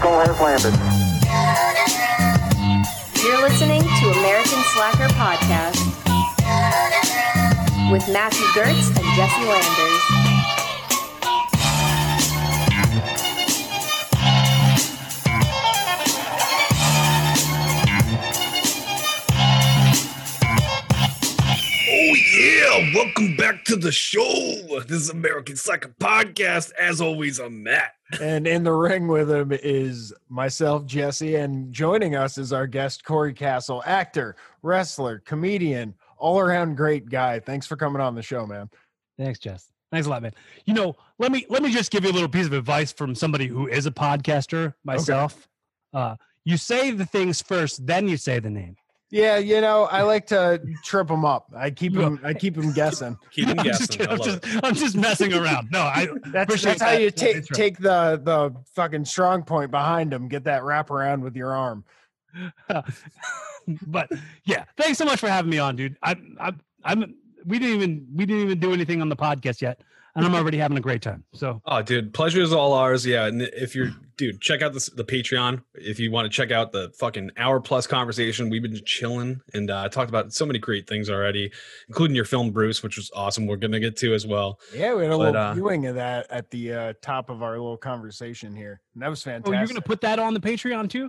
Eagle has landed. You're listening to American Slacker Podcast with Matthew Gertz and Jesse Landers. Oh yeah! Welcome back to the show. This is American Slacker Podcast. As always, I'm Matt. And in the ring with him is myself, Jesse, and joining us is our guest, Corey Castle, actor, wrestler, comedian, all around great guy. Thanks for coming on the show, man. Thanks, Jess. Thanks a lot, man. You know, let me let me just give you a little piece of advice from somebody who is a podcaster myself. Uh, you say the things first, then you say the name. Yeah, you know, I like to trip him up. I keep him. I keep him guessing. Keep him I'm just, I I'm, just. I'm just messing around. No, I That's, appreciate that's how that- you take take the the fucking strong point behind him. Get that wrap around with your arm. but yeah, thanks so much for having me on, dude. I'm I'm I'm we didn't even we didn't even do anything on the podcast yet, and I'm already having a great time. So Oh, dude, pleasure is all ours. Yeah, and if you're, dude, check out this, the Patreon if you want to check out the fucking hour plus conversation. We've been chilling and uh, talked about so many great things already, including your film, Bruce, which was awesome. We're gonna get to as well. Yeah, we had a But, little uh, viewing of that at the uh, top of our little conversation here, and that was fantastic. oh, fantastic. you're gonna put that on the Patreon too?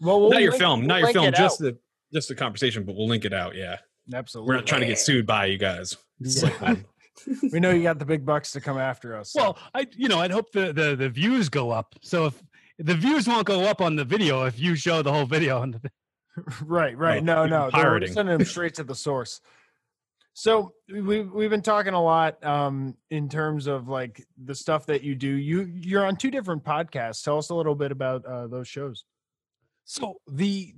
well, we'll not your link- film, we'll not your film, just out. the just the conversation, but we'll link it out. Yeah, absolutely. we're not trying to get sued by you guys. It's like, um, we know you got the big bucks to come after us. so- Well, I you know I'd hope the the the views go up. So if the views won't go up on the video if you show the whole video on the right, right. No, No, no, they're sending them straight to the source. So we we've been talking a lot um, in terms of like the stuff that you do. You you're on two different podcasts. Tell us a little bit about uh, those shows. So the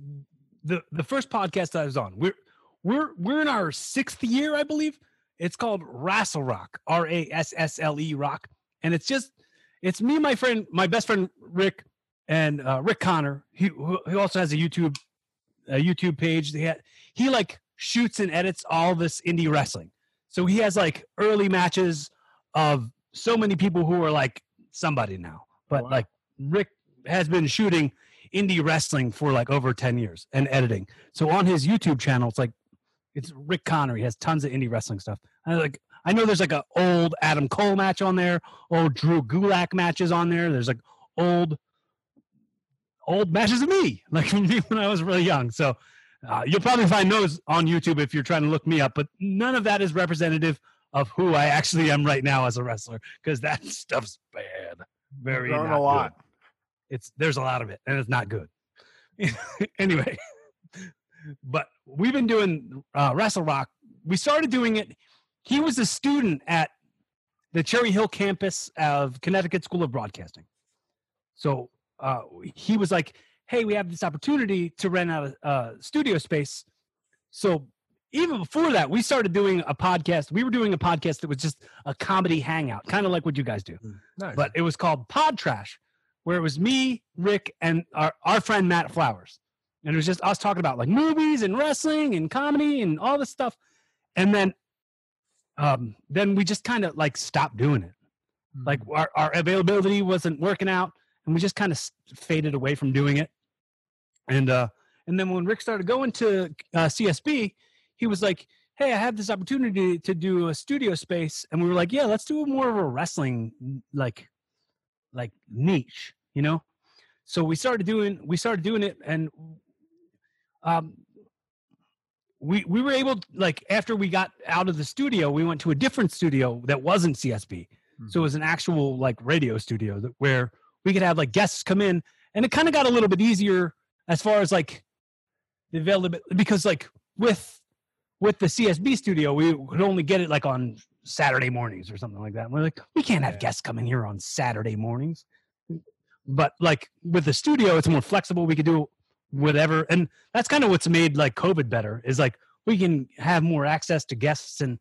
the the first podcast I was on, we're we're we're in our sixth year, I believe. It's called Rassle Rock, R A S S L E Rock, and it's just it's me, my friend, my best friend Rick, and uh, Rick Connor. He who he also has a YouTube a YouTube page. He had, he like shoots and edits all this indie wrestling. So he has like early matches of so many people who are like somebody now, but Wow. like Rick has been shooting indie wrestling for like over 10 years and editing. So on his YouTube channel, it's like it's Rick Connor. He has tons of indie wrestling stuff. I like I know there's like an old Adam Cole match on there, old Drew Gulak matches on there. There's like old old matches of me, like when when I was really young. So uh, you'll probably find those on YouTube if you're trying to look me up, but none of that is representative of who I actually am right now as a wrestler because that stuff's bad. Very a good lot. it's there's a lot of it and it's not good anyway but we've been doing uh, Rassle Rock. We started doing it. He was a student at the cherry hill campus of connecticut school of broadcasting. So uh, he was like hey we have this opportunity to rent out a, a studio space. So even before that we started doing a podcast. We were doing a podcast that was just a comedy hangout kind of like what you guys do. Nice. but it was called Pod Trash, where it was me, Rick, and our, our friend Matt Flowers. And it was just us talking about like movies and wrestling and comedy and all this stuff. And then um then we just kind of like stopped doing it. Like our, our availability wasn't working out and we just kind of faded away from doing it. And uh and then when Rick started going to uh, CSB, he was like, "Hey, I have this opportunity to do a studio space," and we were like, "Yeah, let's do more of a wrestling like like niche, you know." So we started doing we started doing it, and um, we we were able like after we got out of the studio, we went to a different studio that wasn't CSB, so it was an actual like radio studio that, where we could have like guests come in, and it kind of got a little bit easier as far as like the availability because like with with the CSB studio, we could only get it like on Saturday mornings or something like that. And we're like, we can't have guests coming here on Saturday mornings. But like with the studio, it's more flexible. We could do whatever, and that's kind of what's made like COVID better. Is like we can have more access to guests and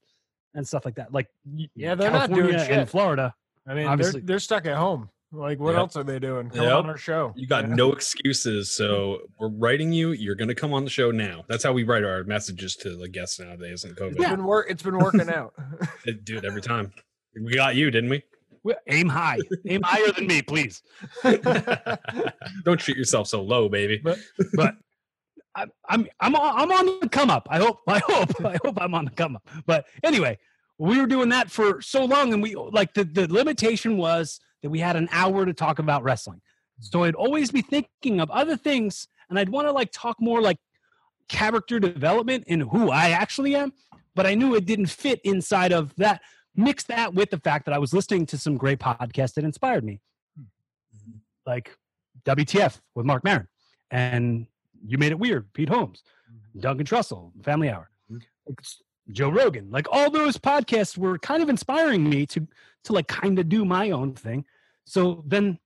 and stuff like that. Like Yeah, they're not doing California and shit. Florida. I mean, obviously- they're, they're stuck at home. Like, what Yep. else are they doing? Come Yep. on our show. You got Yeah. no excuses. So we're writing you. You're going to come on the show now. That's how we write our messages to the guests nowadays in COVID. It's been work. It's been working out. It- Dude, every time. We got you, didn't we? Aim high. aim higher than me, please. Don't treat yourself so low, baby. But but I'm I'm I'm on, I'm on the come up. I hope I hope I hope I'm on the come up. But anyway, we were doing that for so long, and we like the the limitation was that we had an hour to talk about wrestling. So I'd always be thinking of other things, and I'd want to like talk more like character development and who I actually am. But I knew it didn't fit inside of that. Mix that with the fact that I was listening to some great podcasts that inspired me, like WTF with Marc Maron and You Made It Weird, Pete Holmes, Duncan Trussell, Family Hour, Mhm. Joe Rogan. Like all those podcasts were kind of inspiring me to to like kind of do my own thing. So then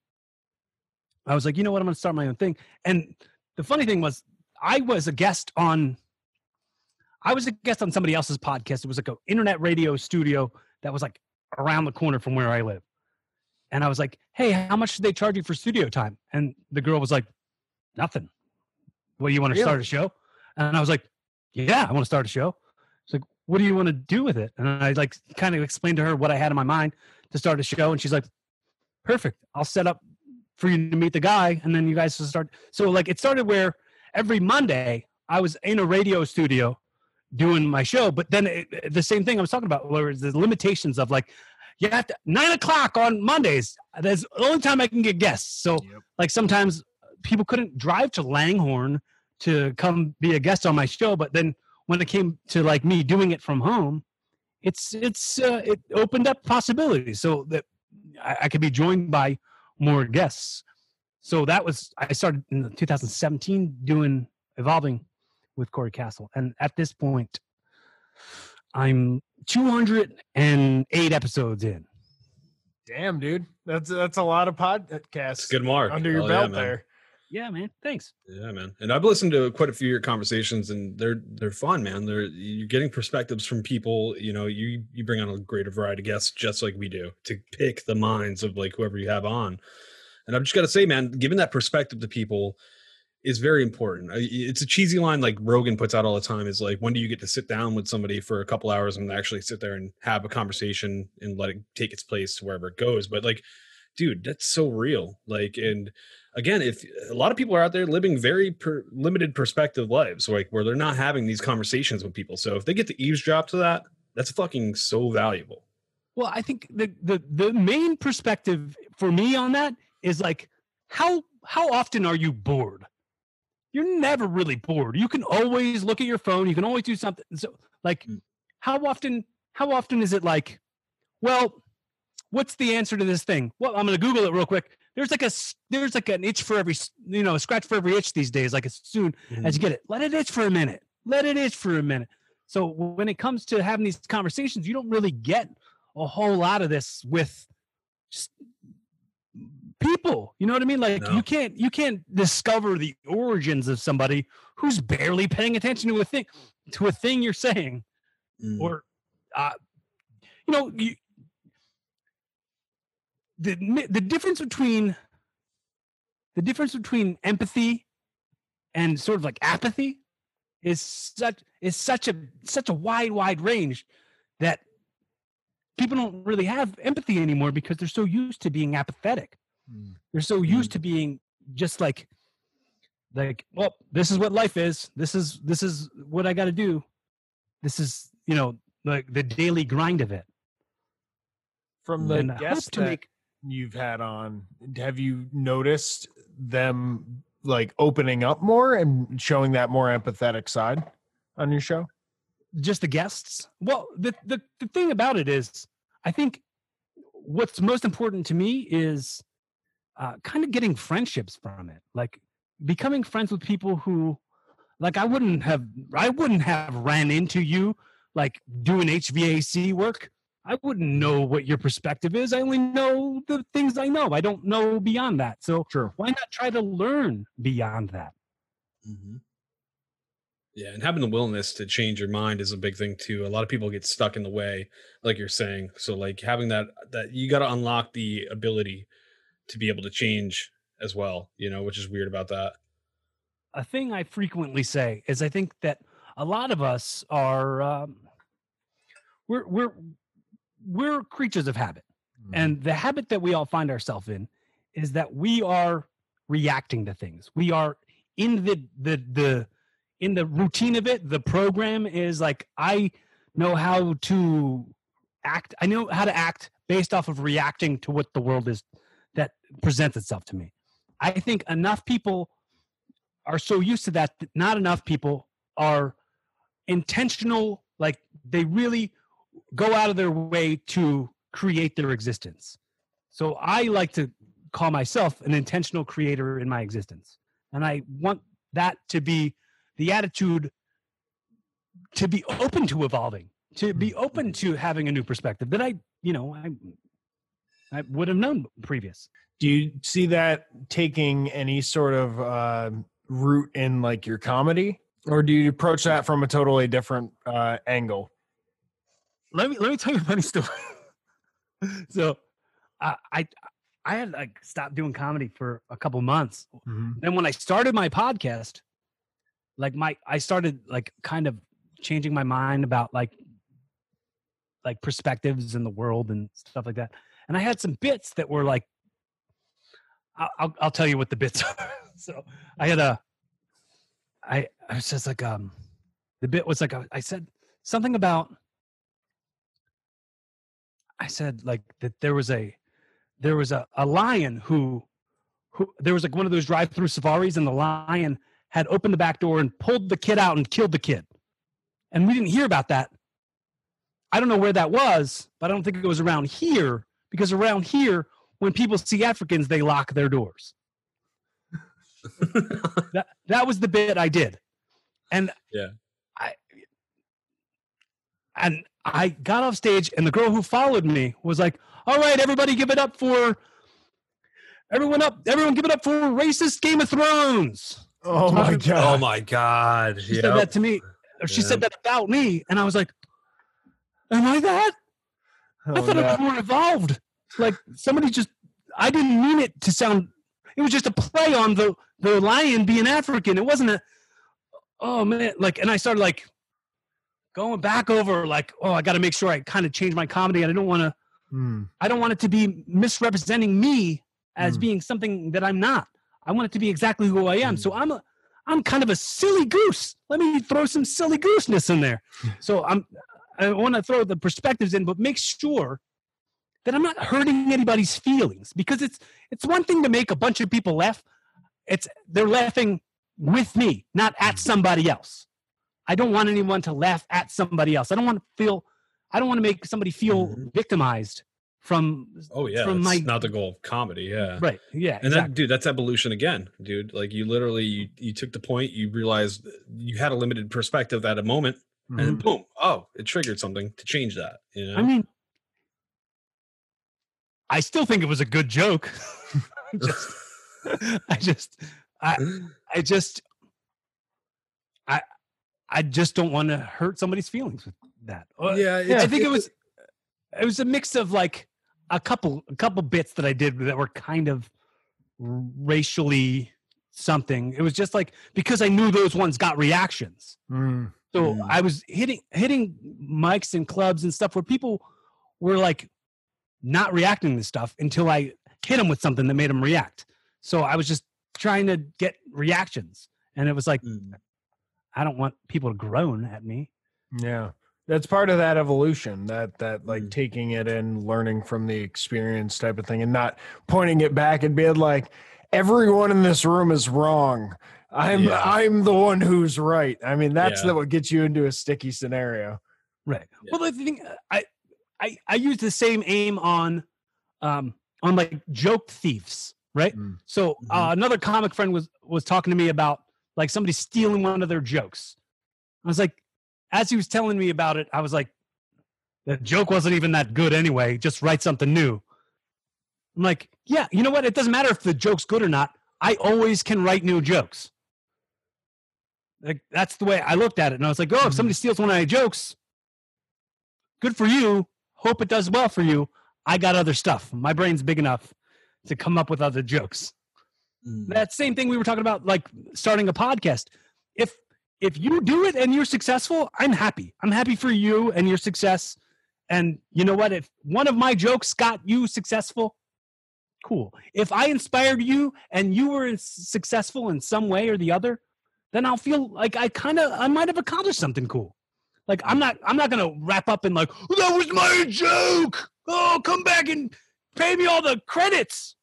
I was like, you know what, I'm gonna start my own thing. And the funny thing was, I was a guest on. I was a guest on somebody else's podcast. It was like an internet radio studio that was like around the corner from where I live. And I was like, hey, how much do they charge you for studio time? And the girl was like, nothing. Well, you want to start a show? And I was like, yeah, I want to start a show. She's like, what do you want to do with it? And I like kind of explained to her what I had in my mind to start a show. And she's like, perfect. I'll set up for you to meet the guy. And then you guys will start. So like it started where every Monday I was in a radio studio doing my show. But then it, the same thing I was talking about, where the limitations of like, you have to nine o'clock on Mondays. That's the only time I can get guests. So Yep. like sometimes people couldn't drive to Langhorne to come be a guest on my show. But then when it came to like me doing it from home, it's it's uh, it opened up possibilities so that I, I could be joined by more guests. So that was I started in 2017 doing evolving with Corey Castle, and at this point, I'm 208 episodes in. Damn, dude, that's that's a lot of podcasts It's good mark. under your Hell belt man. there. Yeah, man. Thanks. Yeah, man. And I've listened to quite a few of your conversations, and they're they're fun, man. They're you're getting perspectives from people. You know, you you bring on a greater variety of guests, just like we do, to pick the minds of like whoever you have on. And I've just got to say, man, giving that perspective to people is very important. It's a cheesy line like Rogan puts out all the time. Is like, when do you get to sit down with somebody for a couple hours and actually sit there and have a conversation and let it take its place wherever it goes? But like, dude, that's so real. Like, and again, if a lot of people are out there living very per, limited perspective lives, like where they're not having these conversations with people. So if they get to eavesdrop to that, that's fucking so valuable. Well, I think the the the main perspective for me on that is like how how often are you bored? You're never really bored. You can always look at your phone. You can always do something. So, like, Mm. how often how often is it like, well, what's the answer to this thing? Well, I'm going to Google it real quick. There's like a there's like an itch for every you know a scratch for every itch these days. Like as soon as you get it, let it itch for a minute. Let it itch for a minute. So when it comes to having these conversations, you don't really get a whole lot of this with just people. You know what I mean? Like No. you can't you can't discover the origins of somebody who's barely paying attention to a thing to a thing you're saying Mm. or uh, you know you, the the difference between the difference between empathy and sort of like apathy is such is such a such a wide wide range that people don't really have empathy anymore because they're so used to being apathetic they're so mm-hmm. used to being just like like well this is what life is. This is this is what i got to do. This is you know like the daily grind of it. From the and guests to that make you've had on, have you noticed them like opening up more and showing that more empathetic side on your show? just the guests? Well the, the the thing about it is i think what's most important to me is uh, kind of getting friendships from it like becoming friends with people who like i wouldn't have i wouldn't have ran into you like doing hvac work i wouldn't know what your perspective is i only know the things i know i don't know beyond that so Sure. why not try to learn beyond that Mhm. Yeah, and having the willingness to change your mind is a big thing too. A lot of people get stuck in the way, like you're saying. So like having that that you got to unlock the ability to be able to change as well, you know, which is weird about that. a thing I frequently say is I think that a lot of us are um, we're we're we're creatures of habit. And the habit that we all find ourselves in is that we are reacting to things. We are in the the the in the routine of it. The program is like I know how to act. I know how to act based off of reacting to what the world is that presents itself to me. I think enough people are so used to that that not enough people are intentional like they really go out of their way to create their existence. So I like to call myself an intentional creator in my existence. And I want that to be the attitude to be open to evolving, to be mm-hmm. open to having a new perspective that I, you know, I I would have known previous. Do you see that taking any sort of uh, root in like your comedy, or do you approach that from a totally different uh, angle? Let me let me tell you a funny story. so uh, I I had like stopped doing comedy for a couple months. Then when I started my podcast, like my I started like kind of changing my mind about like like perspectives in the world and stuff like that. And I had some bits that were like I'll I'll, tell you what the bits are. so I had a I I was just like um the bit was like a, I said something about I said like that there was a there was a, a lion who who there was like one of those drive through safaris and the lion had opened the back door and pulled the kid out and killed the kid. And we didn't hear about that. I don't know where that was, but I don't think it was around here because around here when people see Africans they lock their doors. that that was the bit I did. And Yeah. I and I got off stage and the girl who followed me was like, "All right, everybody give it up for everyone up everyone give it up for racist Game of Thrones." Oh my Oh god! oh my god. She Yep. said that to me. Or she said that about me and I was like, "Am I that? I Oh, thought no. I was more evolved." Like somebody just I didn't mean it to sound it was just a play on the the lion being African. It wasn't a oh man, like and I started like going back over like, oh, I got to make sure I kind of change my comedy. I don't want to Hmm. I don't want it to be misrepresenting me as Mm. being something that I'm not. I want it to be exactly who I am. So I'm a I'm kind of a silly goose. Let me throw some silly gooseness in there. So I'm I want to throw the perspectives in, but make sure that I'm not hurting anybody's feelings because it's it's one thing to make a bunch of people laugh. It's they're laughing with me, not at somebody else. I don't want anyone to laugh at somebody else. I don't want to feel I don't want to make somebody feel Mhm. victimized from Oh yeah, from my- not the goal of comedy. Yeah, right. Yeah. And that, dude, that's evolution again, dude. Like you literally, you you took the point, you realized you had a limited perspective at a moment, and boom, oh, it triggered something to change that. You know, I mean, I still think it was a good joke. just, I just, I, I just, I, I just don't want to hurt somebody's feelings with that. Uh, yeah, I think it was, it was a mix of like a couple, a couple bits that I did that were kind of racially something. It was just like because I knew those ones got reactions. Hmm. So Mm. I was hitting hitting mics and clubs and stuff where people were like not reacting to stuff until I hit them with something that made them react. So I was just trying to get reactions, and it was like Mm. I don't want people to groan at me. Yeah. That's part of that evolution, that that like Mm. taking it in, learning from the experience type of thing, and not pointing it back and being like, everyone in this room is wrong. I'm Yeah. I'm the one who's right. I mean, that's Yeah. the, what gets you into a sticky scenario. Right. Yeah. Well, the thing I I I use the same aim on um on like joke thieves, right? Mm. So uh, another comic friend was was talking to me about like somebody stealing one of their jokes. I was like, as he was telling me about it, I was like, the joke wasn't even that good anyway. Just write something new. I'm like, yeah, you know what? It doesn't matter if the joke's good or not. I always can write new jokes. Like that's the way I looked at it, and I was like, oh, if somebody steals one of my jokes, good for you. Hope it does well for you. I got other stuff. My brain's big enough to come up with other jokes. Mm. That same thing we were talking about, like starting a podcast. If if you do it and you're successful, I'm happy. I'm happy for you and your success. And you know what? If one of my jokes got you successful, cool. If I inspired you and you were successful in some way or the other, then I'll feel like I kind of I might have accomplished something cool. Like I'm not I'm not gonna wrap up in like that was my joke. Oh, come back and pay me all the credits.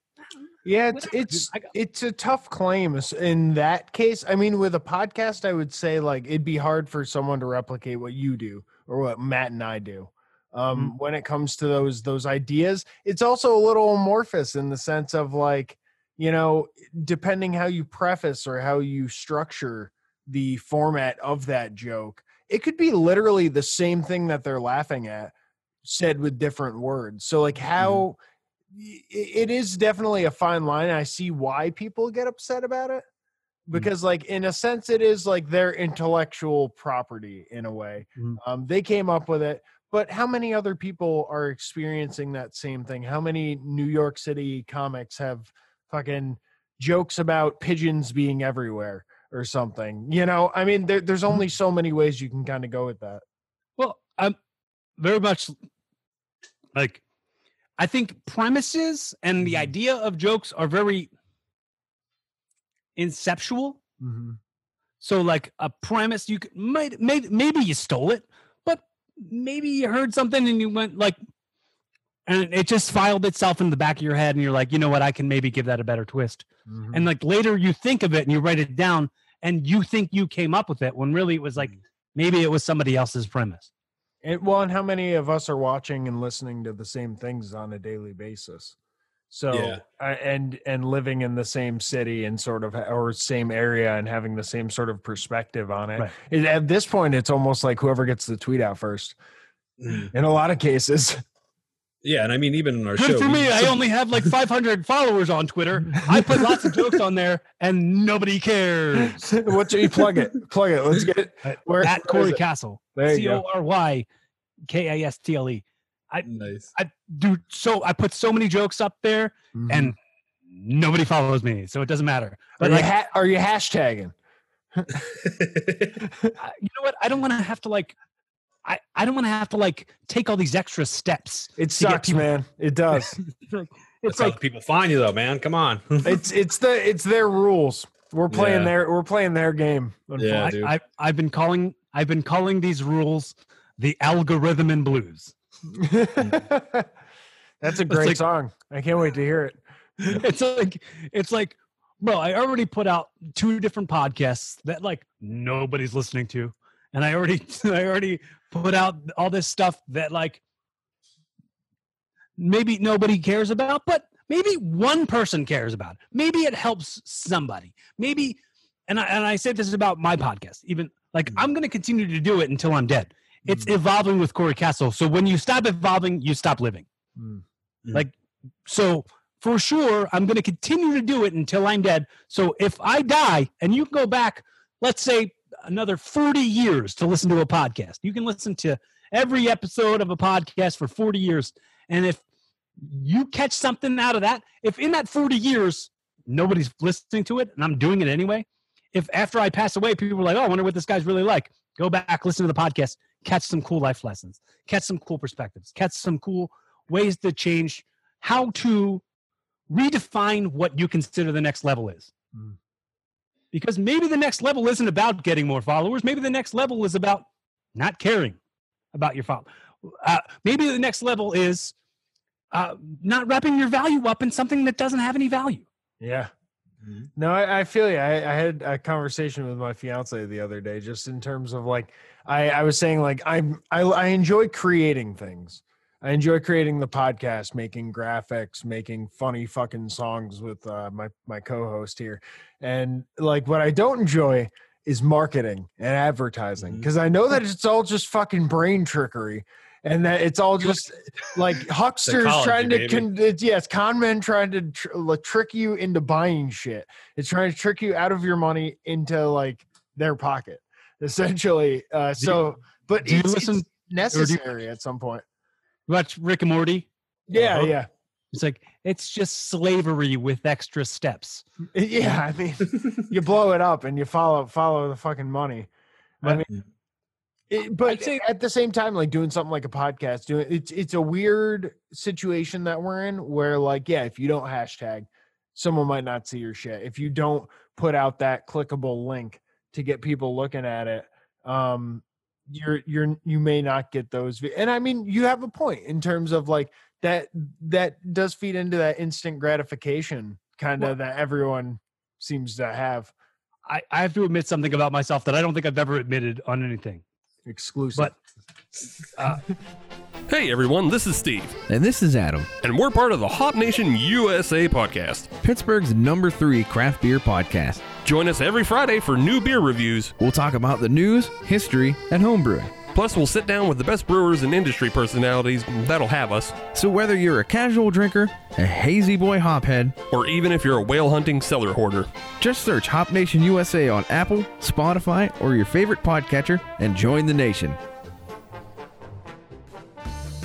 Yeah, it's Whatever, it's it's a tough claim in that case. I mean, with a podcast, I would say like it'd be hard for someone to replicate what you do or what Matt and I do. Um, Mm-hmm. When it comes to those those ideas, it's also a little amorphous in the sense of like you know, depending how you preface or how you structure the format of that joke, it could be literally the same thing that they're laughing at said with different words. So like how y- it is definitely a fine line. I see why people get upset about it because like in a sense it is like their intellectual property in a way. Mhm. Um, they came up with it, but how many other people are experiencing that same thing? How many New York City comics have fucking jokes about pigeons being everywhere or something? You know, I mean, there, there's only so many ways you can kind of go with that. Well, I'm very much like I think premises and the Mhm. idea of jokes are very inceptual. So like a premise you could might maybe maybe you stole it, but maybe you heard something and you went like and it just filed itself in the back of your head and you're like, you know what, I can maybe give that a better twist. Mhm. And like later you think of it and you write it down and you think you came up with it when really it was like maybe it was somebody else's premise. And well, and how many of us are watching and listening to the same things on a daily basis? So Yeah. uh, and and living in the same city and sort of or same area and having the same sort of perspective on it. Right. It- At this point, it's almost like whoever gets the tweet out first. Mm. In a lot of cases, Yeah, and I mean, even in our Good show, for we- me. I some- only have like 500 followers on Twitter. I put lots of jokes on there and nobody cares. what do you plug it? Plug it. Let's get it. Where, At where is Corey it? Castle. There you go. O R Y K A S T L E. nice. I do so I put so many jokes up there Mhm. and nobody follows me, so it doesn't matter. are But you, ha- are you hashtagging? You know what? I don't want to have to like, I, I don't want to have to like take all these extra steps. It to sucks, people- man. It does. It's That's like people find you, though, man. Come on. it's it's the it's their rules. We're playing Yeah. their we're playing their game. Yeah, I, dude. I, I've been calling I've been calling these rules the algorithm and blues. That's a great like- song. I can't wait to hear it. it's like it's like bro i already put out two different podcasts that like nobody's listening to and i already i already put out all this stuff that like maybe nobody cares about but maybe one person cares about maybe it helps somebody. Maybe and i and i say this about my podcast even like i'm going to continue to do it until i'm dead. It's Mm. evolving with corey castle. So when you stop evolving you stop living. Mm. like so for sure i'm going to continue to do it until i'm dead. So if i die and you can go back let's say another 40 years to listen to a podcast you can listen to every episode of a podcast for 40 years and if you catch something out of that if in that 40 years nobody's listening to it and i'm doing it anyway if after i pass away people are like oh i wonder what this guy's really like go back listen to the podcast catch some cool life lessons catch some cool perspectives catch some cool ways to change how to redefine what you consider the next level is. Mm. Because maybe the next level isn't about getting more followers. Maybe the next level is about not caring about your follow. Uh, maybe the next level is uh, not wrapping your value up in something that doesn't have any value. Yeah. Mhm. No, I, I feel you. I, I had a conversation with my fiance the other day, just in terms of like, I, I was saying like I'm I, I enjoy creating things. I enjoy creating the podcast, making graphics, making funny fucking songs with uh, my my co-host here, and like what I don't enjoy is marketing and advertising because I know that it's all just fucking brain trickery. And that it's all just like hucksters trying to, con- it's, it's con men trying to tr- trick you into buying shit. It's trying to trick you out of your money into like their pocket, essentially. Uh, so, but you it's, listen- it's necessary at some point. Watch Rick and Morty. Yeah, Uh-huh. yeah, It's like it's just slavery with extra steps. yeah. I mean, you blow it up and you follow follow the fucking money. I mean, It, but say- at the same time, like doing something like a podcast, doing it's it's a weird situation that we're in where like, yeah, if you don't hashtag, someone might not see your shit. If you don't put out that clickable link to get people looking at it, um, you're you're you may not get those. And I mean, you have a point in terms of like that that does feed into that instant gratification kind of Well- that everyone seems to have I, I have to admit something about myself that I don't think I've ever admitted on anything. exclusive. But uh, Hey everyone, this is Steve, And this is Adam, and we're part of the Hop Nation USA podcast. Pittsburgh's number three craft beer podcast. Join us every Friday for new beer reviews. We'll talk about the news, history, and homebrewing. Plus, we'll sit down with the best brewers and industry personalities that'll have us, So whether you're a casual drinker, a hazy boy hophead, or even if you're a whale hunting cellar hoarder. just search Hop Nation USA on Apple, Spotify, or your favorite podcatcher and join the nation.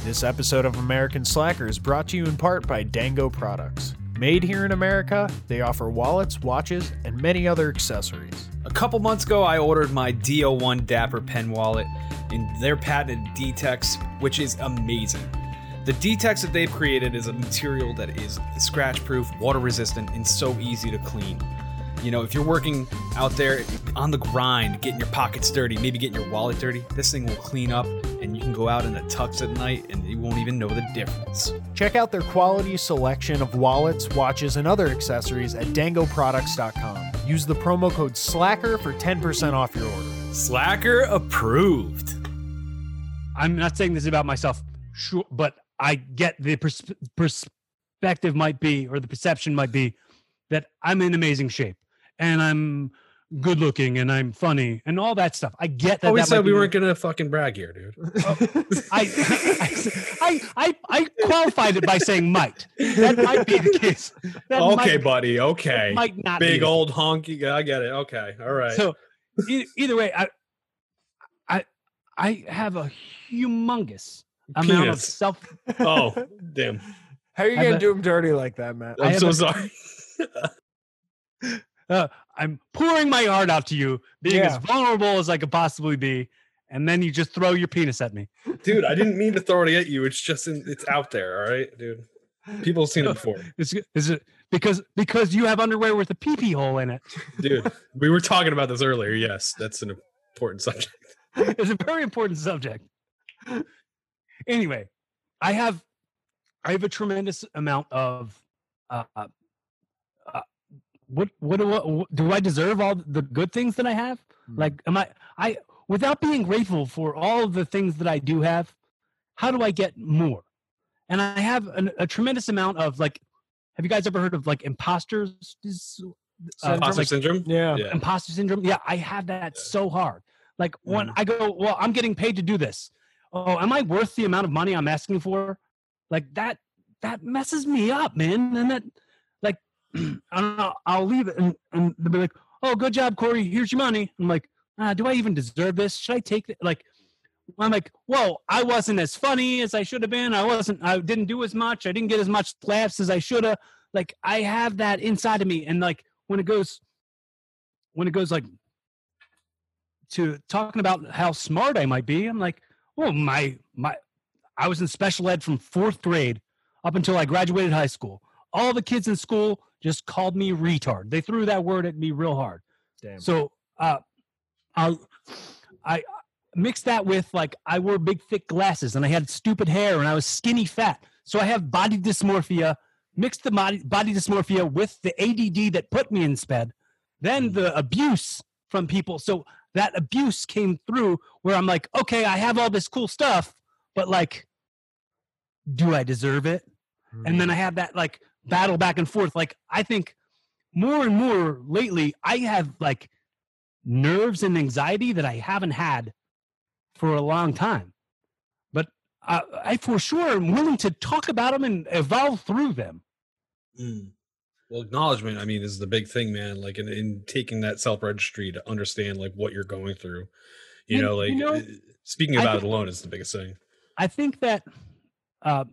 This episode of American Slacker is brought to you in part by Dango Products. Made here in America, they offer wallets, watches, and many other accessories. A couple months ago, I ordered my DO1 Dapper pen wallet in their patented D-Tex, which is amazing. The D-Tex that they've created is a material that is scratch-proof, water-resistant, and so easy to clean. You know, if you're working out there on the grind, getting your pockets dirty, maybe getting your wallet dirty, this thing will clean up, and you can go out in the tux at night, and you won't even know the difference. Check out their quality selection of wallets, watches, and other accessories at dangoproducts.com. Use the promo code SLACKER for 10% off your order. Slacker approved. I'm not saying this about myself, sure, but I get the pers- perspective might be, or the perception might be, that I'm in amazing shape and I'm good looking and I'm funny and all that stuff. I get that. Oh, we that said we weren't gonna fucking brag here, dude. Oh, I, I, I, I qualified it by saying might. That might be the case. That okay, might, buddy. Okay. might not Big the old honky. I get it. Okay. All right. So e- either way, I, I, I have a humongous amount of self. oh, damn. How are you going to do him dirty like that, Matt? I I'm so a- sorry. Uh, I'm pouring my heart out to you, being as vulnerable as I could possibly be, and then you just throw your penis at me. dude, I didn't mean to throw it at you. It's just in, it's out there. All right, dude. People have seen it before. Is, is it because because you have underwear with a pee pee hole in it? Dude, we were talking about this earlier. Yes, that's an important subject. it's a very important subject. Anyway, I have I have a tremendous amount of uh, what what do I, do I deserve all the good things that I have? Like, am I I without being grateful for all of the things that I do have? How do I get more? And I have an, a tremendous amount of like. Have you guys ever heard of like imposters? Uh, Imposter like- syndrome. yeah. Yeah. imposter syndrome. Yeah, I have that so hard. Like when Mhm. I go, well, I'm getting paid to do this. Oh, am I worth the amount of money I'm asking for? Like that, that messes me up, man. And that, like, I don't know. I'll leave it, and, and they'll be like, "Oh, good job, Corey. Here's your money." I'm like, ah, "Do I even deserve this? Should I take it?" Like, I'm like, "Whoa, I wasn't as funny as I should have been. I wasn't. I didn't do as much. I didn't get as much laughs as I should have." Like, I have that inside of me, and like when it goes when it goes like to talking about how smart I might be, I'm like, well, my my I was in special ed from fourth grade up until I graduated high school. All the kids in school just called me retard. They threw that word at me real hard. Damn. So uh I I mixed that with like I wore big thick glasses and I had stupid hair and I was skinny fat. So I have body dysmorphia, mixed the body, body dysmorphia with the ADD that put me in sped. Then the abuse from people. So that abuse came through where I'm like, okay, I have all this cool stuff, but like, do I deserve it? And then I have that like battle back and forth. Like, I think more and more lately, I have like nerves and anxiety that I haven't had for a long time. But I, I for sure am willing to talk about them and evolve through them. Mm. Well, acknowledgement, I mean, is the big thing, man. Like in, in taking that self registry to understand like what you're going through. You And, know, like you know, uh, speaking about it alone is the biggest thing. I think that uh,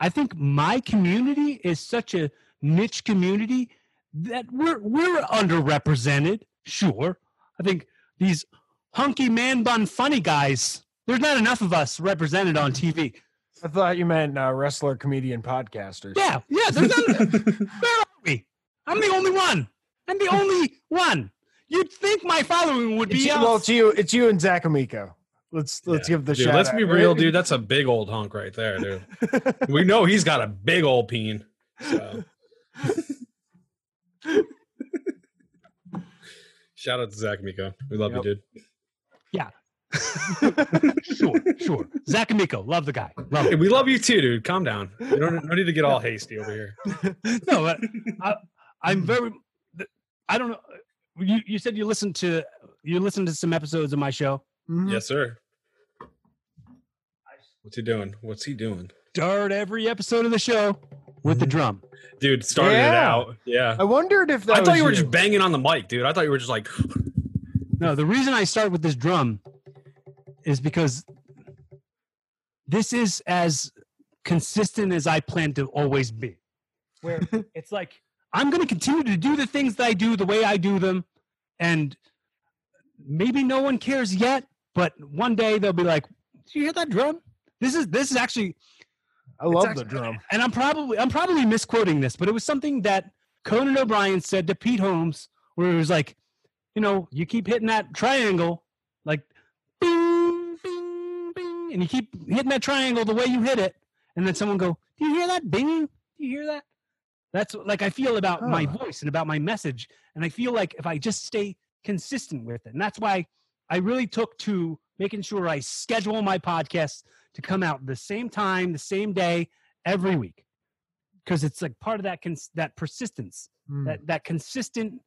I think my community is such a niche community that we're we're underrepresented. Sure, I think these hunky man bun funny guys. There's not enough of us represented on TV. I thought you meant uh, wrestler, comedian, podcasters. Yeah, yeah. There's not, where are we? I'm the only one. I'm the only one. You'd think my following would be you, else. well, it's you. It's you and Zach Amico. Let's let's Yeah. give the dude, shout. let's out. be real, dude. That's a big old hunk right there, dude. we know he's got a big old peen. So. Shout out to Zach Amico. We love Yep. you, dude. Yeah. sure, sure. Zach Amico, love the guy. Love Hey, we love you too, dude. Calm down. You don't no need to get all hasty over here. no, but I, I'm very. I don't know. You you said you listened to you listened to some episodes of my show. Mhm. Yes, sir. What's he doing? What's he doing? Start every episode of the show with the drum. Dude, started it out. Yeah. I wondered if that. I thought was you were just banging on the mic, dude. I thought you were just like No, the reason I start with this drum is because this is as consistent as I plan to always be. Where it's like I'm going to continue to do the things that I do the way I do them, and maybe no one cares yet, but one day they'll be like, "Do you hear that drum? This is this is actually I love actually- the drum. and I'm probably I'm probably misquoting this, but it was something that Conan O'Brien said to Pete Holmes, where it was like, you know, you keep hitting that triangle, like bing, bing, bing, and you keep hitting that triangle the way you hit it, and then someone go, "Do you hear that binging? Do you hear that?" That's like I feel about my voice and about my message, and I feel like if I just stay consistent with it, and that's why I really took to making sure I schedule my podcasts to come out the same time, the same day, every week, because it's like part of that cons- that persistence, Mm. that that consistent,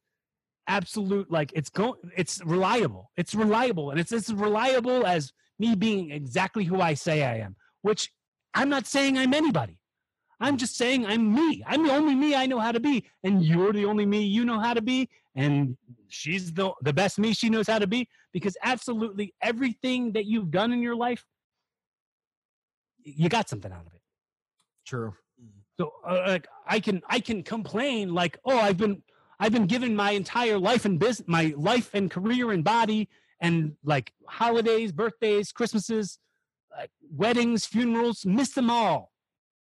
absolute like it's going, it's reliable, it's reliable, and it's as reliable as me being exactly who I say I am. Which I'm not saying I'm anybody. I'm just saying I'm me. I'm the only me I know how to be, and you're the only me you know how to be, and she's the the best me she knows how to be because absolutely everything that you've done in your life you got something out of it. True. so uh, like i can i can complain like oh i've been i've been given my entire life and business my life and career and body and like holidays birthdays christmases like weddings funerals missed them all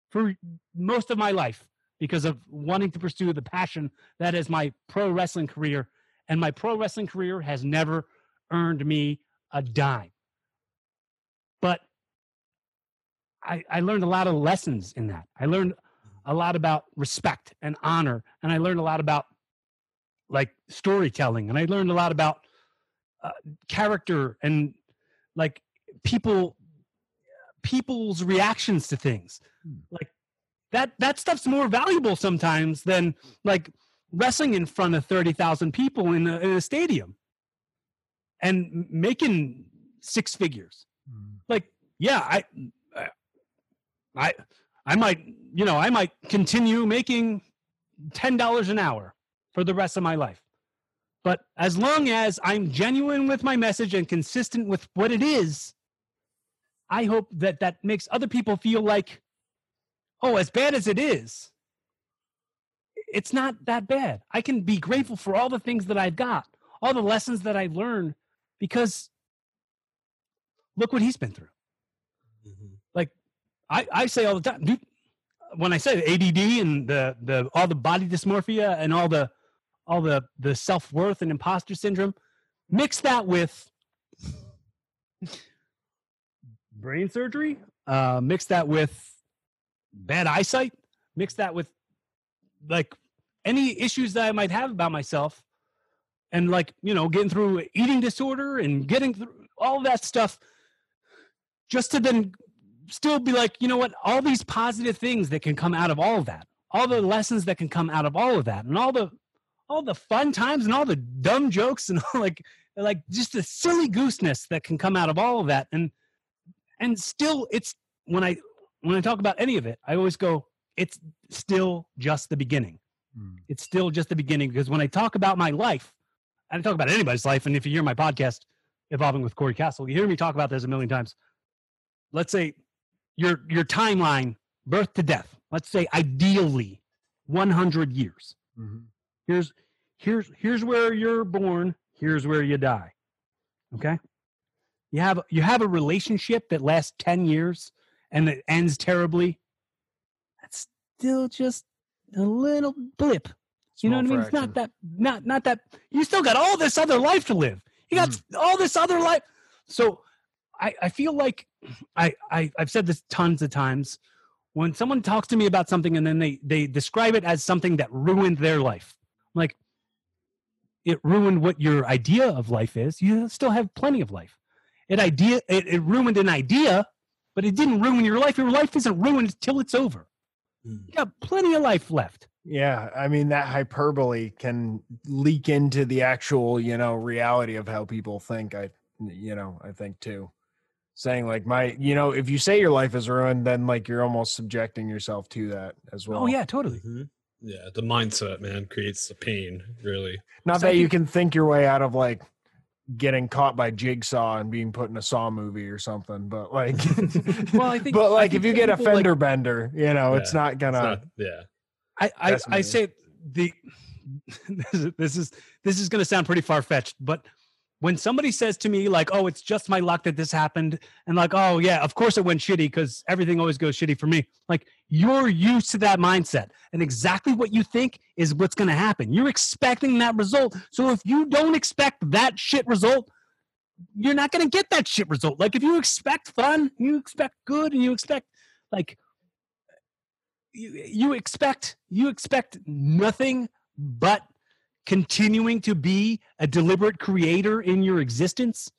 for most of my life because of wanting to pursue the passion that is my pro wrestling career and my pro wrestling career has never earned me a dime. But I, I learned a lot of lessons in that. I learned a lot about respect and honor, and I learned a lot about like storytelling, and I learned a lot about uh, character and like people people's reactions to things. Like that that stuff's more valuable sometimes than like wrestling in front of thirty thousand people in a, in a stadium and making six figures Mm. like yeah i I- i might you know i might continue making ten dollars an hour for the rest of my life. But as long as i'm genuine with my message and consistent with what it is i hope that that makes other people feel like oh as bad as it is it's not that bad. I can be grateful for all the things that i've got all the lessons that i've learned because look what he's been through I, I say all the time, dude, when I say ADD and the the all the body dysmorphia and all the all the the self worth and imposter syndrome, mix that with brain surgery, uh, mix that with bad eyesight, mix that with like any issues that I might have about myself, and like you know getting through eating disorder and getting through all that stuff, just to then still be like, you know what, all these positive things that can come out of all of that, all the lessons that can come out of all of that, and all the all the fun times and all the dumb jokes and all like like just the silly gooseness that can come out of all of that. And and still it's when I when I talk about any of it, I always go, it's still just the beginning. Mm. It's still just the beginning because when I talk about my life, I don't talk about anybody's life. And if you hear my podcast, Evolving with Corey Castle, you hear me talk about this a million times. Let's say your your timeline, birth to death. Let's say ideally 100 years. Mhm. Here's here's here's where you're born, here's where you die. Okay? you have you have a relationship that lasts 10 years and it ends terribly that's still just a little blip you know what i mean it's not that not not that you still got all this other life to live you got all this other life so i i feel like I, I i've said this tons of times when someone talks to me about something and then they they describe it as something that ruined their life I'm like it ruined what your idea of life is you still have plenty of life it idea it, it ruined an idea but it didn't ruin your life your life isn't ruined till it's over Mm. you got plenty of life left Yeah, I mean that hyperbole can leak into the actual, you know, reality of how people think. I, you know, I think too. Saying like my, you know, if you say your life is ruined, then like you're almost subjecting yourself to that as well. oh yeah totally Mhm. Yeah, the mindset, man, creates the pain, really. Not So that you can think your way out of like getting caught by jigsaw and being put in a saw movie or something, but like, Well, I think- but like think if you get a people, like- fender bender, you know, it's not gonna. It's not, yeah. I, I, I say the this is this is this is going to sound pretty far fetched, but when somebody says to me like, "Oh, it's just my luck that this happened," and like, "Oh yeah, of course it went shitty because everything always goes shitty for me," like you're used to that mindset, and exactly what you think is what's going to happen. You're expecting that result, so if you don't expect that shit result. You're not going to get that shit result. Like if you expect fun, you expect good, and you expect like you, you expect you expect nothing but continuing to be a deliberate creator in your existence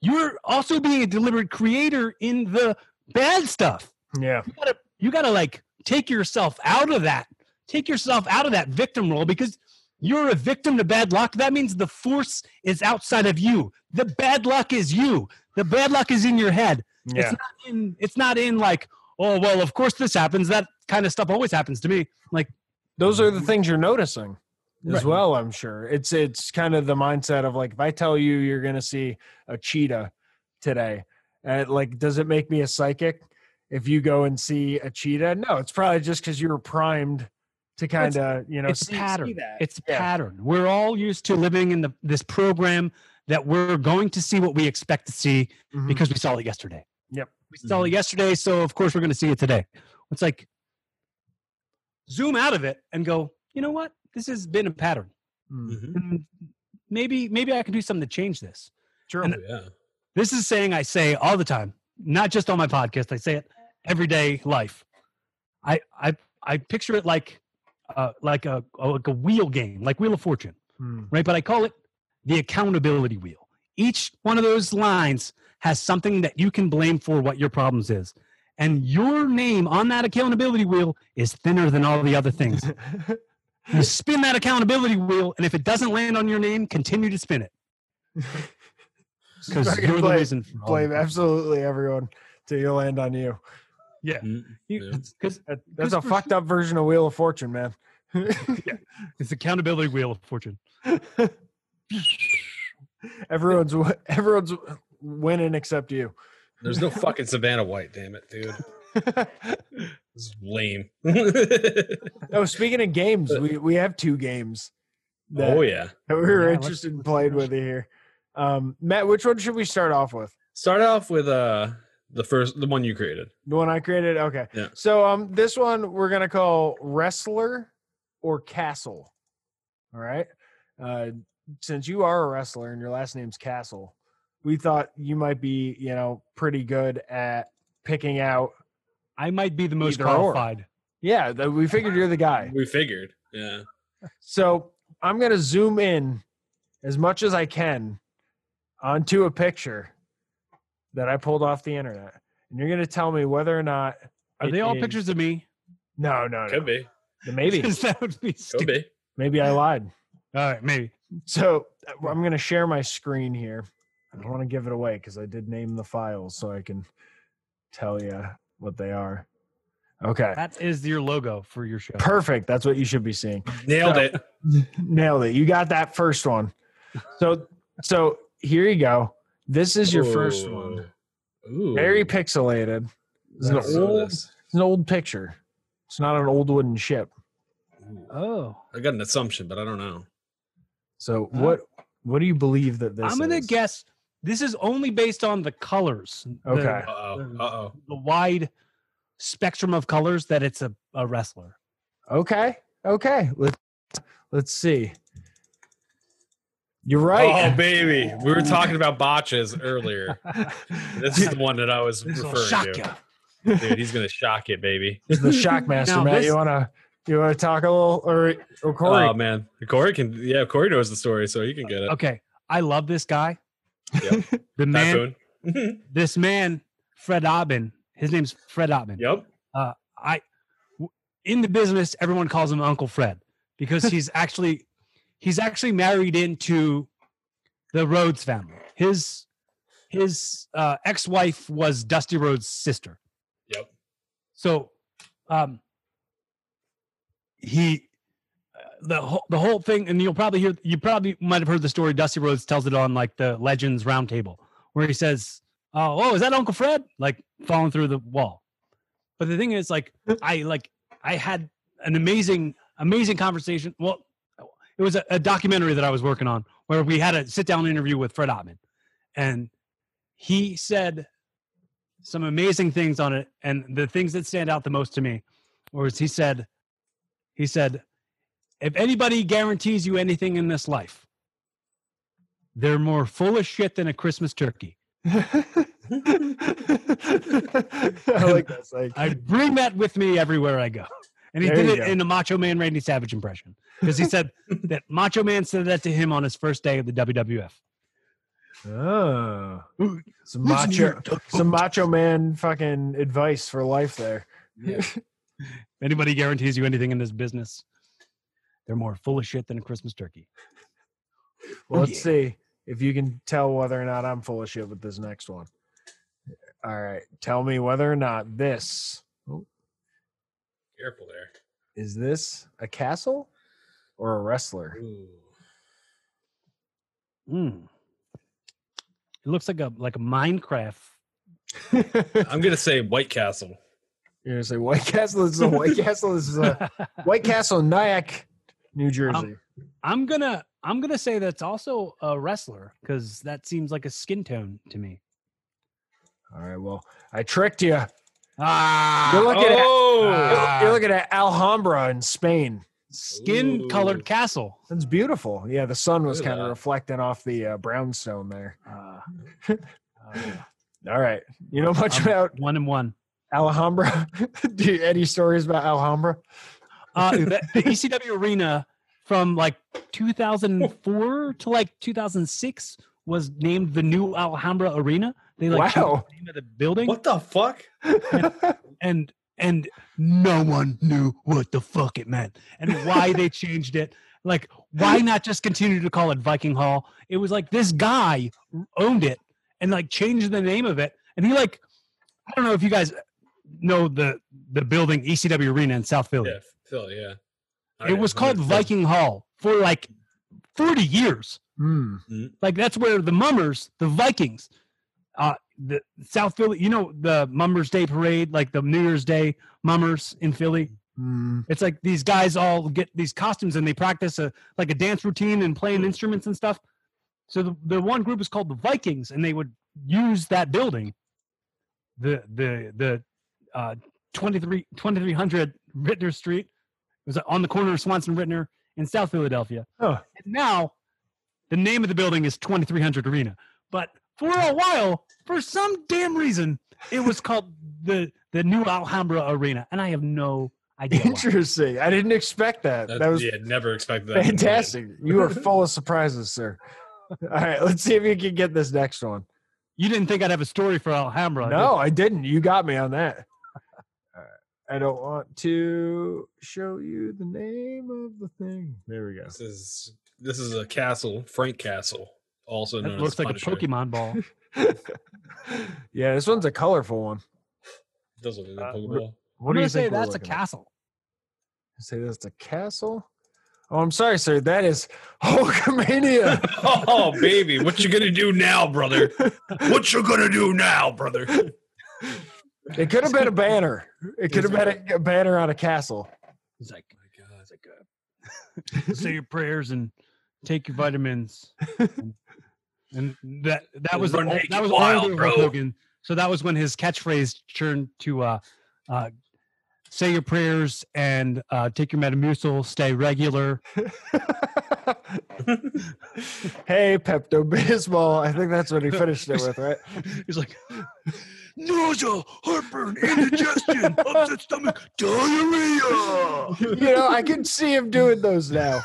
you're also being a deliberate creator in the bad stuff. Yeah. you gotta you gotta like take yourself out of that. Take yourself out of that victim role because you're a victim to bad luck. That means the force is outside of you. The bad luck is you. The bad luck is in your head. Yeah. it's not in it's not in like oh well of course this happens. That kind of stuff always happens to me. Like those are the things you're noticing as Right. well i'm sure. It's it's kind of the mindset of like if i tell you you're gonna see a cheetah today and like does it make me a psychic if you go and see a cheetah? No it's probably just because you were primed to kind of you know it's see, see pattern. that. It's Yeah. pattern. We're all used to living in the this program that we're going to see what we expect to see Mhm. because we saw it yesterday. Yep. we saw it yesterday so of course we're going to see it today. It's like zoom out of it and go you know what this has been a pattern Mm. Mhm. maybe maybe i can do something to change this. And- Oh, yeah. this is saying I say all the time, not just on my podcast. I say it everyday life. I I I picture it like uh, like a like a wheel game, like Wheel of Fortune, Mm. right? But I call it the accountability wheel. Each one of those lines has something that you can blame for what your problems is. And your name on that accountability wheel is thinner than all the other things. you spin that accountability wheel, and if it doesn't land on your name, continue to spin it. Because you're the reason for blame absolutely everyone till you land on you mm-hmm. You- yeah. 'cause That- that's a Christopher fucked up version of wheel of fortune man yeah, It's accountability wheel of fortune. everyone's w- everyone's winning except you There's no fucking Savannah White, damn it, dude. This is lame. Oh, speaking of games, we we have two games. That, oh yeah. that we were Yeah, interested in playing with you here. Um, Matt, which one should we start off with? Start off with uh the first the one you created. The one I created. Okay. Yeah. So um, this one we're gonna call wrestler or castle. All right. Uh, since you are a wrestler and your last name's Castle, we thought you might be, you know, pretty good at picking out. I might be the most Either or. qualified. Yeah, that we figured you're the guy. We figured. Yeah. So I'm gonna zoom in as much as I can onto a picture that I pulled off the internet, and you're gonna tell me whether or not Are it they all is- pictures of me? No, no, no. Could be. Maybe. that would be Could be. maybe I lied. All right, maybe. So I'm gonna share my screen here. I don't want to give it away because I did name the files, so I can tell you what they are. Okay, That is your logo for your show. perfect. That's what you should be seeing. Nailed So- it. Nailed it. You got that first one. So, so here you go. This is your first one. Ooh. Very pixelated. It's an old, this. it's an old picture. It's not an old wooden ship. Ooh. Oh, I got an assumption, but I don't know. So Huh? what what do you believe that this I'm gonna is? guess this is only based on the colors. the- Okay. Uh oh. Uh oh. the wide spectrum of colors that it's a, a wrestler. Okay. Okay. Let's let's see. You're right. Oh baby, we were talking about botches earlier. This is the one that I was This will referring shock to. you. Dude, he's gonna shock it, baby. This is the Shockmaster, Now, Matt. this- You wanna you wanna talk a little or or Corey? Oh man, Corey can. Yeah, Corey knows the story, so he can get it. Okay, I love this guy. Yep. The man, this man, Fred Ottman. His name's Fred Ottman. yep. I w- in the business, everyone calls him Uncle Fred because he's actually he's actually married into the Rhodes family. His his uh, ex-wife was Dusty Rhodes' sister. Yep. So, um, he uh, the whole the whole thing, and you'll probably hear you probably might have heard the story. Dusty Rhodes tells it on like the Legends Roundtable, where he says, "Oh, oh, is that Uncle Fred?" Like falling through the wall. But the thing is, like, I like I had an amazing, amazing conversation. Well, it was a, a documentary that I was working on where we had a sit down interview with Fred Ottman, and he said some amazing things on it. And the things that stand out the most to me was he said, he said, if anybody guarantees you anything in this life, they're more full of shit than a Christmas turkey. I like that. Like, I bring that with me everywhere I go. And he There did it go. in a Macho Man Randy Savage impression because he said that Macho Man said that to him on his first day of the WWF. oh, some macho, some macho man fucking advice for life there. If anybody guarantees you anything in this business, they're more full of shit than a Christmas turkey. Well, Oh, let's see if you can tell whether or not I'm full of shit with this next one. All right, tell me whether or not this oh, Careful there. is this a castle or a wrestler. Ooh. Mm. It looks like a like a Minecraft. I'm gonna say White Castle. You're gonna say White Castle. This is a White Castle. This is a White Castle, Nyack, New Jersey. I'm gonna I'm gonna say that's also a wrestler because that seems like a skin tone to me. All right. Well, I tricked you. Ah, You're looking Oh, at you're looking at Alhambra in Spain. skin colored castle. That's beautiful. Yeah, the sun was kind of reflecting off the uh, brownstone there. Uh, All right. You know much Um, about one and one. Alhambra? Do you, any stories about Alhambra? Uh, the, the ECW arena from like 2004 to like 2006 was named the new Alhambra Arena. They like changed Wow. the name of the building, what the fuck? and and no one knew what the fuck it meant and why they changed it. Like, why not just continue to call it Viking Hall? It was like this guy owned it and like changed the name of it, and he like, I don't know if you guys know the the building ECW Arena in South Philly. Yeah, Phil. Yeah. It was called Viking Hall for like 40 years. Hmm. Like that's where the Mummers, the Vikings, uh, the South Philly, you know, the Mummers Day Parade, like the New Year's Day Mummers in Philly. Hmm. It's like these guys all get these costumes and they practice a like a dance routine and playing instruments and stuff. So the, the one group is called the Vikings, and they would use that building, the the the uh, 23 2300 Ritner Street. It was on the corner of Swanson Ritner in South Philadelphia. Oh. And now the name of the building is 2300 Arena. But for a while, for some damn reason, it was called the the new Alhambra Arena, and I have no idea. why. Interesting. I didn't expect that. That, That was yeah, never expected that. fantastic. You are full of surprises, sir. All right, let's see if you can get this next one. You didn't think I'd have a story for Alhambra? did No, I didn't. You got me on that. All right. I don't want to show you the name of the thing. There we go. This is this is a castle, Frank Castle, also you? known That looks as like a Pokemon ball. yeah, this one's a colorful one. doesn't look like a Uh, Pokeball. What I'm do you say that's a looking at? castle. Say that's a castle. Oh, I'm sorry, sir. That is Hulkamania. oh baby, what you gonna do now, brother? What you gonna do now, brother? It could have been a banner. It could have been a, a banner on a castle. He's like, it's like uh, say your prayers and take your vitamins. and and that that was Run the, that was wild, older Hogan. So that was when his catchphrase turned to uh, uh, "Say your prayers and uh, take your Metamucil, stay regular." hey, Pepto Bismol. I think that's what he finished it with, right? He's like, nausea, heartburn, indigestion, upset stomach, diarrhea. You know, I can see him doing those now.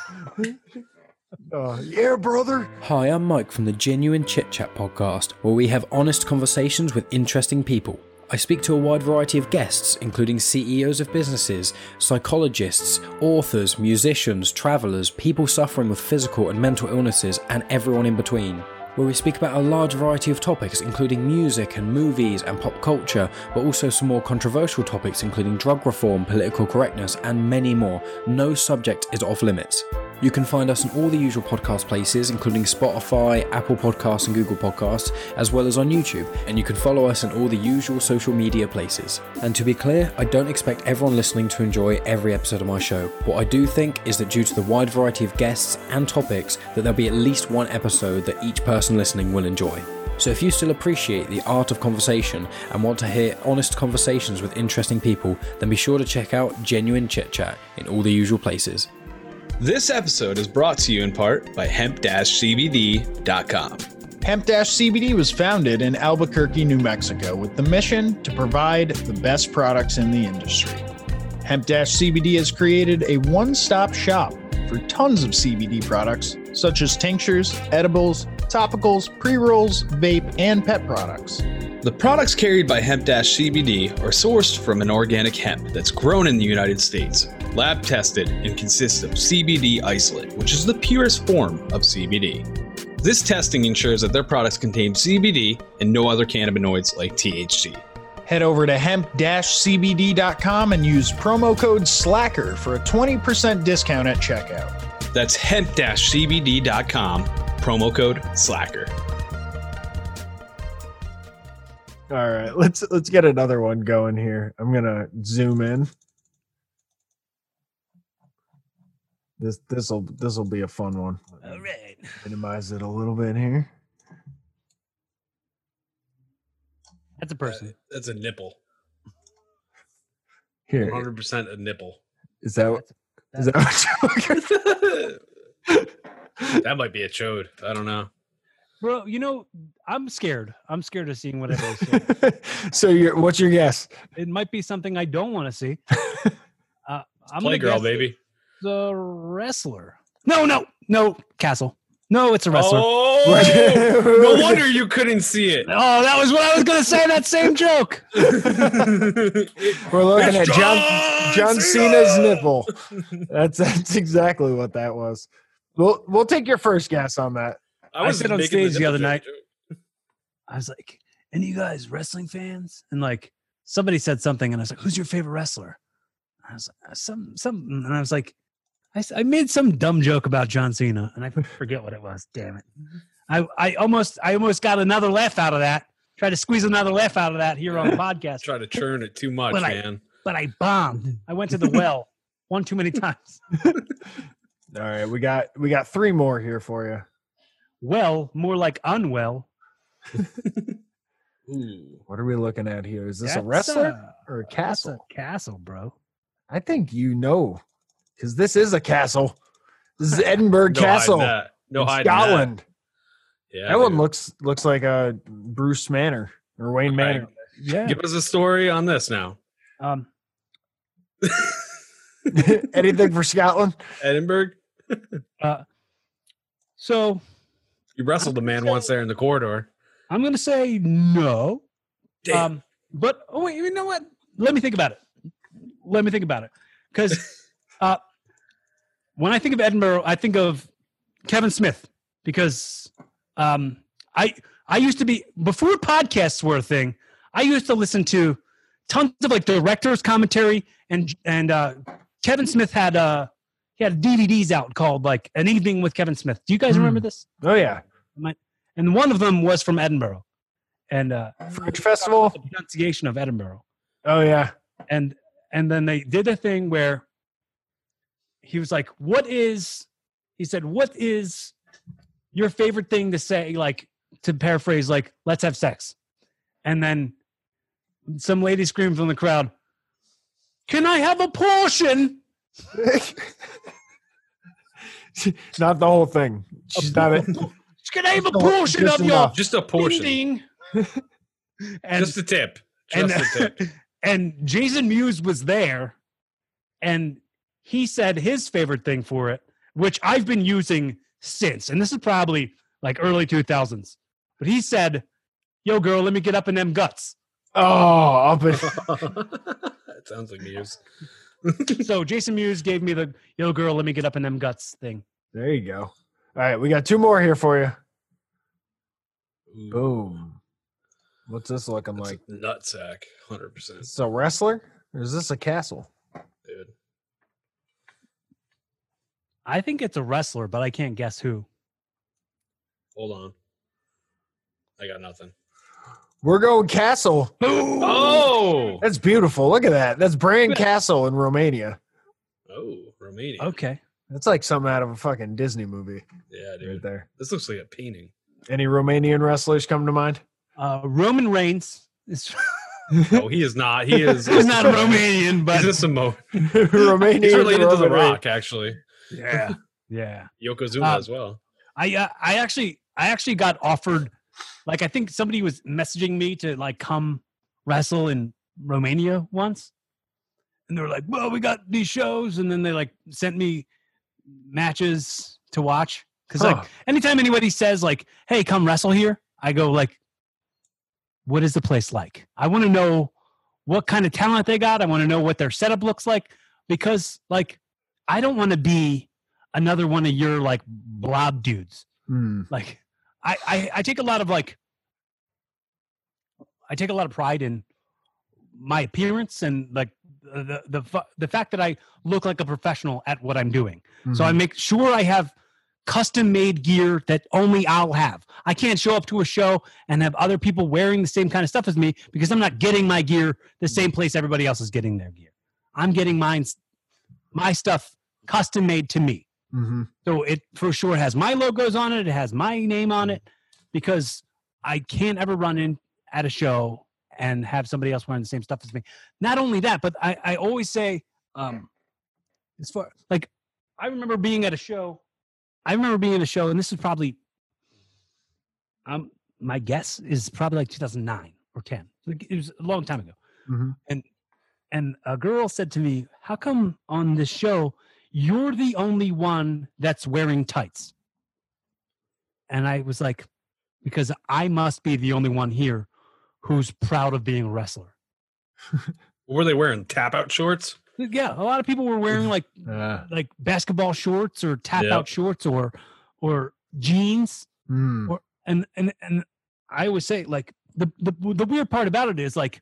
Oh, yeah, brother. Hi, I'm Mike from the Genuine Chit Chat podcast, where we have honest conversations with interesting people. I speak to a wide variety of guests, including CEOs of businesses, psychologists, authors, musicians, travelers, people suffering with physical and mental illnesses, and everyone in between. Where we speak about a large variety of topics, including music and movies and pop culture, but also some more controversial topics, including drug reform, political correctness, and many more. No subject is off limits. You can find us on all the usual podcast places, including Spotify, Apple Podcasts, and Google Podcasts, as well as on YouTube, and you can follow us in all the usual social media places. And to be clear, I don't expect everyone listening to enjoy every episode of my show. What I do think is that due to the wide variety of guests and topics, that there'll be at least one episode that each person listening will enjoy. So if you still appreciate the art of conversation and want to hear honest conversations with interesting people, then be sure to check out Genuine Chit Chat in all the usual places. This episode is brought to you in part by hemp-cbd.com. Hemp CBD was founded in Albuquerque, New Mexico, with the mission to provide the best products in the industry. Hemp CBD has created a one stop shop for tons of CBD products, such as tinctures, edibles, topicals, pre rolls, vape, and pet products. The products carried by Hemp-CBD are sourced from an organic hemp that's grown in the United States, lab tested, and consists of CBD isolate, which is the purest form of CBD. This testing ensures that their products contain CBD and no other cannabinoids like THC. Head over to hemp cbd.com and use promo code SLACKER for a 20% discount at checkout. That's hemp-cbd.com, promo code SLACKER. All right, let's let's get another one going here. I'm gonna zoom in. This this'll this'll be a fun one. All right. Minimize it a little bit here. That's a person. That's a nipple. Here 100% a nipple. is that what- is that what you're looking for? that might be a chode. I don't know. Bro, you know, I'm scared. I'm scared of seeing what it is. so your what's your guess? it might be something I don't want to see. Uh, I'm Play gonna girl, baby. The wrestler. No, no, no, Castle. No, it's a wrestler. Oh, no wonder you couldn't see it. Oh, that was what I was gonna say. That same joke. We're looking at John John Cena's nipple. That's that's exactly what that was. We'll we'll take your first guess on that. I said on stage the nipple other night- joke. I was like, "Any of you guys wrestling fans?" And like, somebody said something, and I was like, "Who's your favorite wrestler?" I was like, "Uh, some some, and I was like, I, I made some dumb joke about John Cena, and I forget what it was. Damn it! I I almost I almost got another laugh out of that. Tried to squeeze another laugh out of that here on the podcast, Try to churn it too much, But I- man. but I bombed. I went to the well one too many times. All right, we got we got three more here for you. Well, more like unwell. Ooh. What are we looking at here? Is this a That's, wrestler uh, or a that's castle? a castle, bro. I think you know, because this is a castle. This is Edinburgh No hiding Castle, that. No in hiding that. Scotland. Yeah, that one looks looks like a Bruce Manor or Wayne Okay. Manor. Yeah. Give us a story on this now. Um, Anything for Scotland? Edinburgh. so You wrestled a man once there in the corridor. I'm gonna say no. Damn. Um, but oh wait, you know what? Let me think about it. Let me think about it, because uh, when I think of Edinburgh, I think of Kevin Smith because um, I I used to be before podcasts were a thing. I used to listen to tons of like directors commentary and and uh, Kevin Smith had uh he had DVDs out called like an evening with Kevin Smith. Do you guys remember this? Oh yeah, And one of them was from Edinburgh, and uh, Fringe Festival. the pronunciation of Edinburgh. Oh yeah, and and then they did a thing where he was like what is he said what is your favorite thing to say like to paraphrase, like, let's have sex. And then some lady screamed from the crowd, Can I have a portion? not the whole thing. She's not. A, Can I have a Just a- portion just of your enough. Just a portion. ding, ding?" and Just a tip. and, Just a tip. and Jason Mewes was there, and he said his favorite thing for it, which I've been using since, and this is probably like early 2000s. But he said, "Yo, girl, let me get up in them guts." oh, up in, that sounds like Muse. so Jason Mewes gave me the "Yo, girl, let me get up in them guts" thing. there you go. All right, we got two more here for you. Boom. What's this looking That's like? a nutsack, hundred percent. this a wrestler or is this a castle? dude. I think it's a wrestler, but I can't guess who. Hold on, I got nothing. We're going castle. Oh, That's beautiful. Look at that. That's Bran Castle in Romania. oh, Romania. Okay. That's like something out of a fucking Disney movie Yeah, right there. This looks like a painting. Any Romanian wrestlers come to mind? Uh, Roman Reigns is Oh, he is not. He is. he's not Romanian, but He's a Samoan. Romanian. He's related to The Roman Reigns. Rock, actually. yeah, yeah. Yokozuna Uh, as well. I uh, I actually I actually got offered like I think somebody was messaging me to like come wrestle in Romania once. And they were like, "Well, we got these shows." And then they like sent me matches to watch cuz Huh. like anytime anybody says like, "Hey, come wrestle here." I go like, "What is the place like?" I want to know what kind of talent they got. I want to know what their setup looks like because like I don't want to be another one of your like blob dudes. Hmm. Like I, I I take a lot of like I take a lot of pride in my appearance and like the the the fact that I look like a professional at what I'm doing. So I Mhm. make sure I have custom made gear that only I'll have. I can't show up to a show and have other people wearing the same kind of stuff as me because I'm not getting my gear the same place everybody else is getting their gear. I'm getting mine my stuff custom made to me. Mhm. So it for sure has my logos on it. It has my name on it because I can't ever run in at a show and have somebody else wearing the same stuff as me. Not only that, but I, I always say, um, as far like I remember being at a show. I remember being at a show, and this is probably, um, my guess is probably like 2009 or 10. It was a long time ago Mhm. and a girl said to me, "How come on this show you're the only one that's wearing tights?" And I was like, "Because I must be the only one here who's proud of being a wrestler." Were they wearing? Tap out shorts? Yeah, a lot of people were wearing like Uh, like basketball shorts or tap out shorts or or jeans hmm. or and and and I always say like the the the weird part about it is like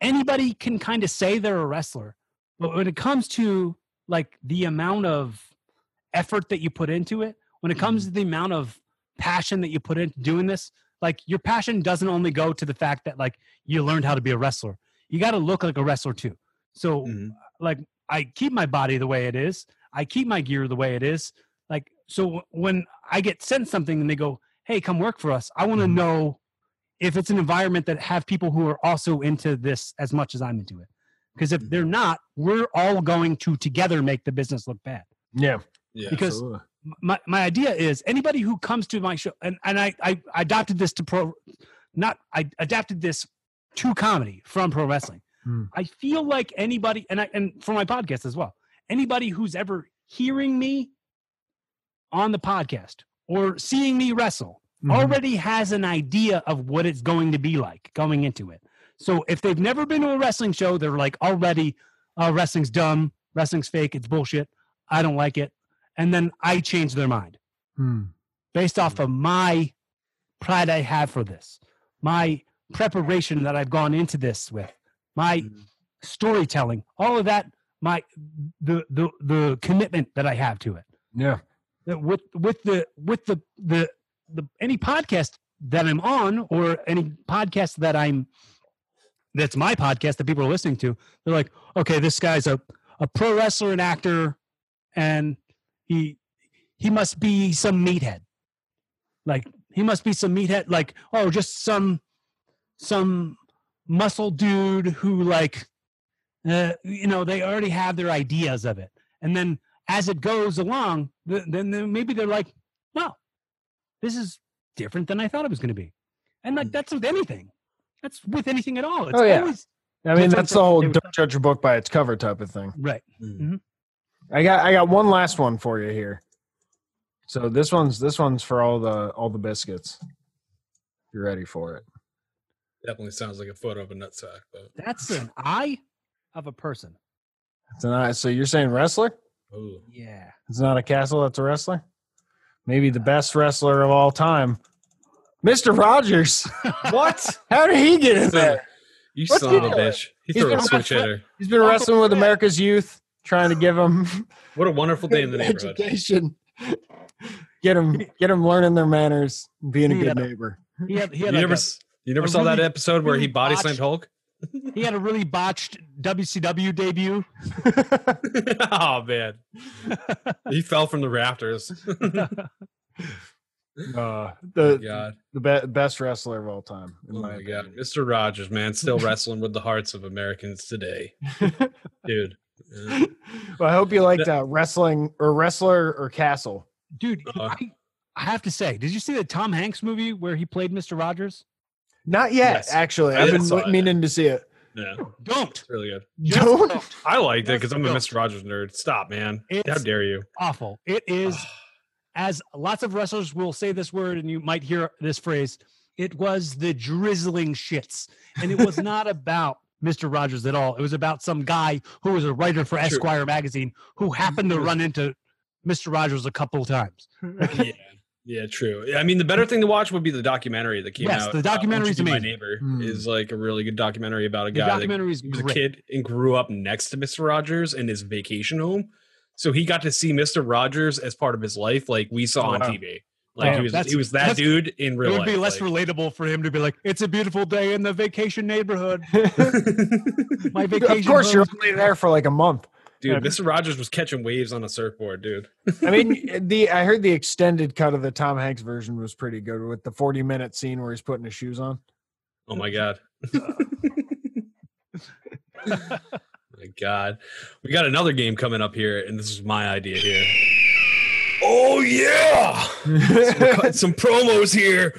anybody can kind of say they're a wrestler, but when it comes to like the amount of effort that you put into it, when it comes to the amount of passion that you put into doing this, like your passion doesn't only go to the fact that like you learned how to be a wrestler. You got to look like a wrestler too. So Mhm. like I keep my body the way it is. I keep my gear the way it is. Like so when I get sent something and they go, "Hey, come work for us." I want to know if it's an environment that have people who are also into this as much as I'm into it. Because if they're not, we're all going to together make the business look bad. Yeah. Yeah. Because absolutely. my, my idea is anybody who comes to my show and, and I, I I adopted this to pro not I adapted this to comedy from pro wrestling. Hmm. I feel like anybody and I and for my podcast as well, anybody who's ever hearing me on the podcast or seeing me wrestle Mhm. already has an idea of what it's going to be like going into it. So if they've never been to a wrestling show, they're like already, uh, wrestling's dumb, wrestling's fake, it's bullshit, I don't like it. And then I change their mind Hmm. based off of my pride I have for this, my preparation that I've gone into this with, my storytelling, all of that, my the the the commitment that I have to it Yeah. with with the with the the the any podcast that I'm on or any podcast that I'm that's my podcast that people are listening to, they're like, okay, this guy's a, a pro wrestler and actor, and he he must be some meathead. Like he must be some meathead, like oh, just some some muscle dude who like uh, you know they already have their ideas of it, and then as it goes along, th- then, then maybe they're like, well, this is different than I thought it was going to be, and like that's with anything. That's with anything at all. It's Oh, yeah. always I mean, That's what that's I'm the whole don't judge a book by its cover type of thing. right. Hmm. Mm-hmm. I got I got one last one for you here. So this one's this one's for all the all the biscuits. You're ready for it. Definitely sounds like a photo of a nutsack, but That's an eye of a person. It's not so you're saying wrestler? oh, Yeah. It's not a castle, that's a wrestler? Maybe the best wrestler of all time. Mr. Rogers. what? How did he get in there? You What's son of a bitch! He He's threw a switch wrestling- hitter. He's been wrestling with America's youth, trying to give him What a wonderful day in the neighborhood. education. Get him get him learning their manners, being a good had a- neighbor. He had he You like never, a, s- you never a saw that episode where he body slammed Hulk? he had a really botched WCW debut. oh man, he fell from the rafters. Uh, Oh, the God, the be- best wrestler of all time. In oh my my. God, Mr. Rogers, man, still wrestling with the hearts of Americans today, dude. Yeah. well, I hope you liked uh, wrestling or wrestler or castle. Dude, Uh, I, I have to say, did you see the Tom Hanks movie where he played Mr. Rogers? Not yet, Yes. actually. I I've been saw w- it. meaning to see it. Yeah, Don't. it's really good. Just Don't. don't. I liked it because I'm a. Mr. Rogers nerd. Stop, man. How dare you? Awful. It is, as lots of wrestlers will say this word, and you might hear this phrase. It was the drizzling shits, and it was not about Mr. Rogers at all. It was about some guy who was a writer for True. Esquire magazine who happened to run into Mr. Rogers a couple of times. yeah, yeah, true. I mean, the better thing to watch would be the documentary that came Yes, out. the documentary Won't documentary's You Be My neighbor Hmm. is like a really good documentary about a The guy that documentary is was a kid and grew up next to Mr. Rogers in his vacation home. So he got to see Mr. Rogers as part of his life, like we saw Oh, on wow. TV. Like Oh, he was, he was that dude in real. Life. It real would life. be less like- relatable for him to be like, "It's a beautiful day in the vacation neighborhood." My vacation. of course, you're only there for like a month. dude, Mr. Rogers was catching waves on a surfboard, dude. I mean, eh, the I heard the extended cut of the Tom Hanks version was pretty good with the 40 minute scene where he's putting his shoes on. Oh my god. my god. We got another game coming up here, and this is my idea here. Oh yeah! We're some promos here.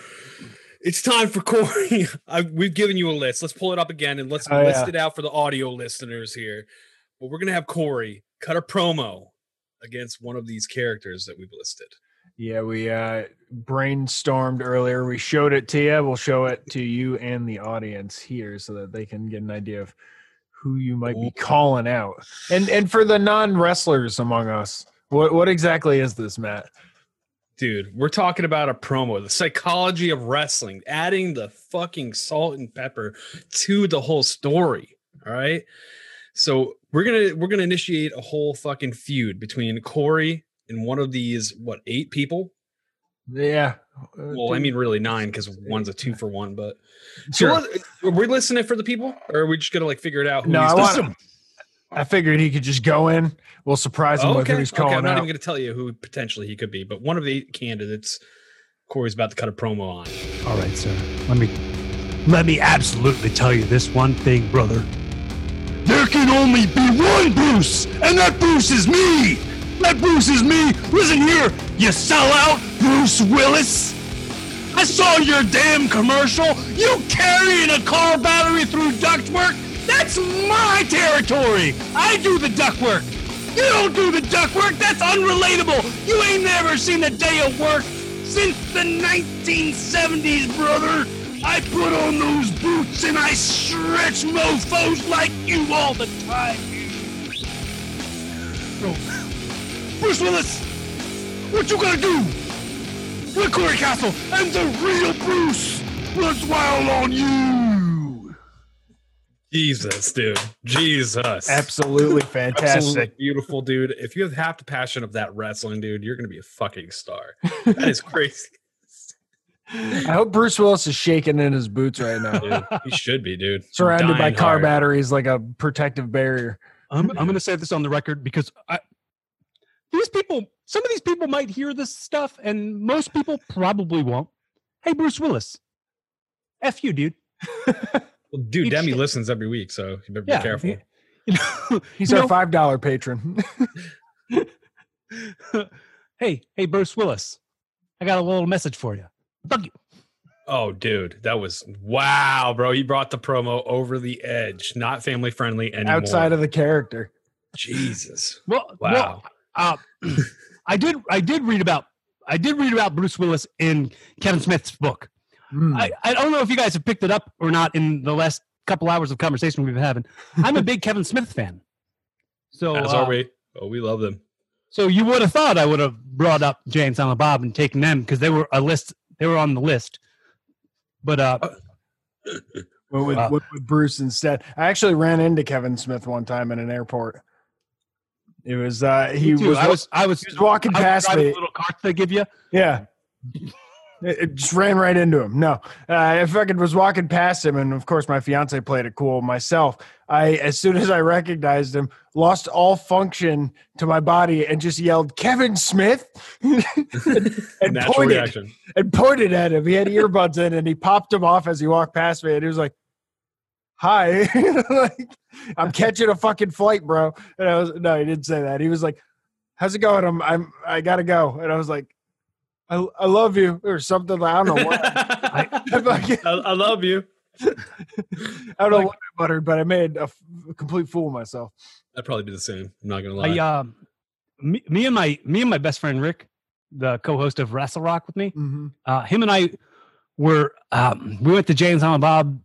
It's time for Corey. I, we've given you a list. Let's pull it up again and let's Oh, list yeah. it out for the audio listeners here. But we're gonna have Corey cut a promo against one of these characters that we've listed. Yeah, we uh, brainstormed earlier. We showed it to you. We'll show it to you and the audience here so that they can get an idea of who you might be calling out. And and for the non wrestlers among us, what what exactly is this, Matt? Dude, we're talking about a promo, the psychology of wrestling, adding the fucking salt and pepper to the whole story. All right. So we're gonna we're gonna initiate a whole fucking feud between Corey and one of these what eight people? Yeah. Well, I mean really nine because one's a two for one. But sure. so are we listening for the people, or are we just gonna like figure it out? Who No, he's I talking want. I figured he could just go in. We'll surprise him Oh, with who he's okay. calling I'm not out. even going to tell you who potentially he could be, but one of the candidates, Corey's about to cut a promo on. All right, sir. Let me let me absolutely tell you this one thing, brother. There can only be one Bruce, and that Bruce is me. That Bruce is me. Listen here, you sellout, Bruce Willis. I saw your damn commercial. You carrying a car battery through ductwork? That's my territory. I do the ductwork. You don't do the ductwork. That's unrelatable. You ain't never seen a day of work since the 1970s, brother. I put on those boots and I stretch mofos like you all the time. Bro, Bruce Willis, what you gonna do? We're Corey Castle and the real Bruce. Let's wild on you. Jesus, dude. Jesus. Absolutely Absolutely fantastic. beautiful, dude. If you have half the passion of that wrestling, dude, you're going to be a fucking star. That is crazy. I hope Bruce Willis is shaking in his boots right now, dude. He should be, dude. surrounded by car hard. batteries like a protective barrier. I'm, I'm going to say this on the record because I, these people, some of these people might hear this stuff, and most people probably won't. hey, Bruce Willis, f you, dude. Well, dude, Eat Demi shit. listens every week, so you better be careful. he- You know, He's you our know, five dollar patron. hey, hey, Bruce Willis, I got a little message for you. Fuck you. Oh, dude, that was wow, bro. He brought the promo over the edge. Not family friendly anymore. Outside of the character. Jesus. Well, Wow. well, uh, I did. I did read about. I did read about Bruce Willis in Kevin Smith's book. Hmm. I, I don't know if you guys have picked it up or not in the last couple hours of conversation we've been having. I'm a big Kevin Smith fan. So, As uh, are we. Oh, we love them. so you would have thought I would have brought up Jay and Silent Bob and taken them because they were a list. They were on the list. But uh, But with, Wow. with, with Bruce instead. I actually ran into Kevin Smith one time in an airport. It was uh he was, I was I was he was walking I was past me. little carts they give you. Yeah. It, it just ran right into him. No, uh, I fucking was walking past him, and of course, my fiance played it cool. Myself, I as soon as I recognized him, lost all function to my body and just yelled, "Kevin Smith!" and, and pointed reaction. and pointed at him. He had earbuds in, and he popped him off as he walked past me, and he was like, "Hi." like, I'm catching a fucking flight, bro. And I was no, he didn't say that. He was like, "How's it going?" I'm I'm I gotta go. And I was like, "I I love you" or something. Like, I don't know what. I, I, I love you. I don't know what I muttered, but I made a, f- a complete fool of myself. I'd probably do the same. I'm not gonna lie. I um, me, me and my me and my best friend Rick, the co-host of Rassle Rock with me, Mm-hmm. uh, him and I were um, we went to james and Bob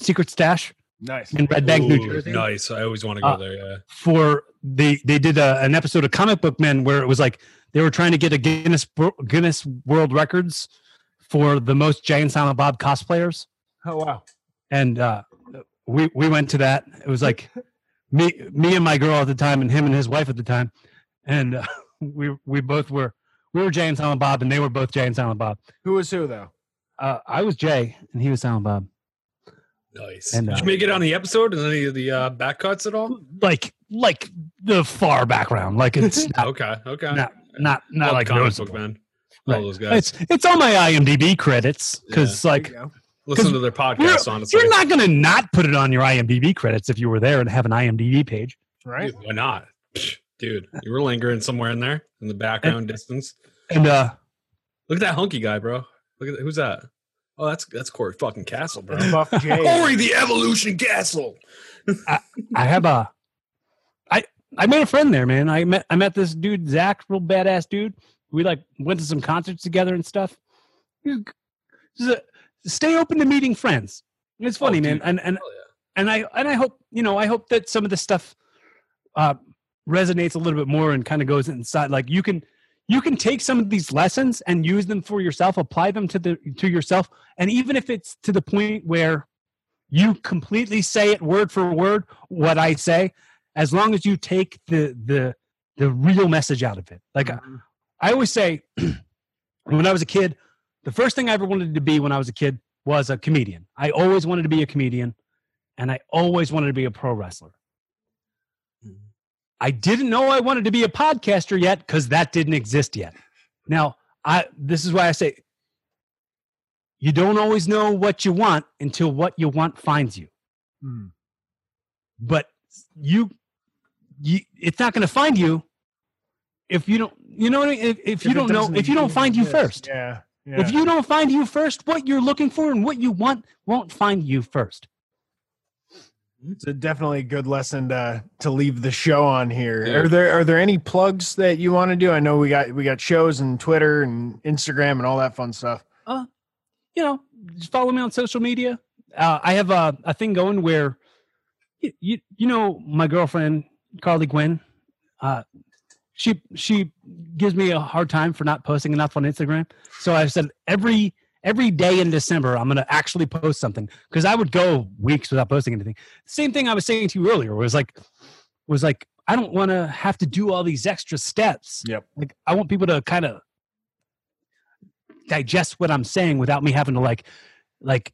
Secret Stash Nice. in Red Bank, New Jersey. Nice. I always want to go Uh, there. Yeah. For they they did a, an episode of Comic Book Men where it was like they were trying to get a Guinness Guinness World Records for the most Jay and Silent Bob cosplayers, Oh wow. and uh, we we went to that. It was like me me and my girl at the time, and him and his wife at the time, and uh, we we both were we were Jay and Silent Bob, and they were both Jay and Silent Bob. Who was who though? Uh, I was Jay, and he was Silent Bob. Nice. And, Did uh, you make it on the episode and any of the uh, back cuts at all? Like like the far background, like it's not Okay. Okay. not not, not Love like comic noticeable. book man. All Right. those guys. It's it's on my IMDb credits because There like you go. Listen 'cause to their you're, podcast. Honestly, you're not gonna not put it on your IMDb credits if you were there and have an IMDb page. Right. Dude, Why not? Dude, you were lingering somewhere in there in the background distance. And uh, Look at that hunky guy, bro. Look at who's that? Oh, that's that's Corey fucking Castle, bro. Buff J. Corey the Evolution Castle. I have a I I made a friend there, man. I met I met this dude Zach, real badass dude. We like went to some concerts together and stuff. A- Stay open to meeting friends. It's funny, Oh, man. And and yeah. and I and I hope you know I hope that some of this stuff uh, resonates a little bit more and kind of goes inside. Like you can you can take some of these lessons and use them for yourself, apply them to the to yourself, and even if it's to the point where you completely say it word for word what I say, as long as you take the the the real message out of it. Like I- mm-hmm. I always say, when I was a kid, the first thing I ever wanted to be when I was a kid was a comedian. I always wanted to be a comedian, and I always wanted to be a pro wrestler. I didn't know I wanted to be a podcaster yet because that didn't exist yet. Now, I this is why I say you don't always know what you want until what you want finds you. Hmm. But you, you it's not going to find you if you don't. You know what I mean? If, if you it don't know, if you don't find you exist. first, Yeah. yeah. if you don't find you first, what you're looking for and what you want won't find you first. It's a definitely a good lesson to to leave the show on here. Yeah. Are there are there any plugs that you want to do? I know we got we got shows and Twitter and Instagram and all that fun stuff. Uh, you know, just follow me on social media. Uh, I have a, a thing going where, you, you, you know, my girlfriend Carly Gwynn, uh, she she gives me a hard time for not posting enough on Instagram. So I said every every day in December I'm going to actually post something because I would go weeks without posting anything. Same thing I was saying to you earlier was like was like I don't want to have to do all these extra steps. Yep. Like I want people to kind of digest what I'm saying without me having to like like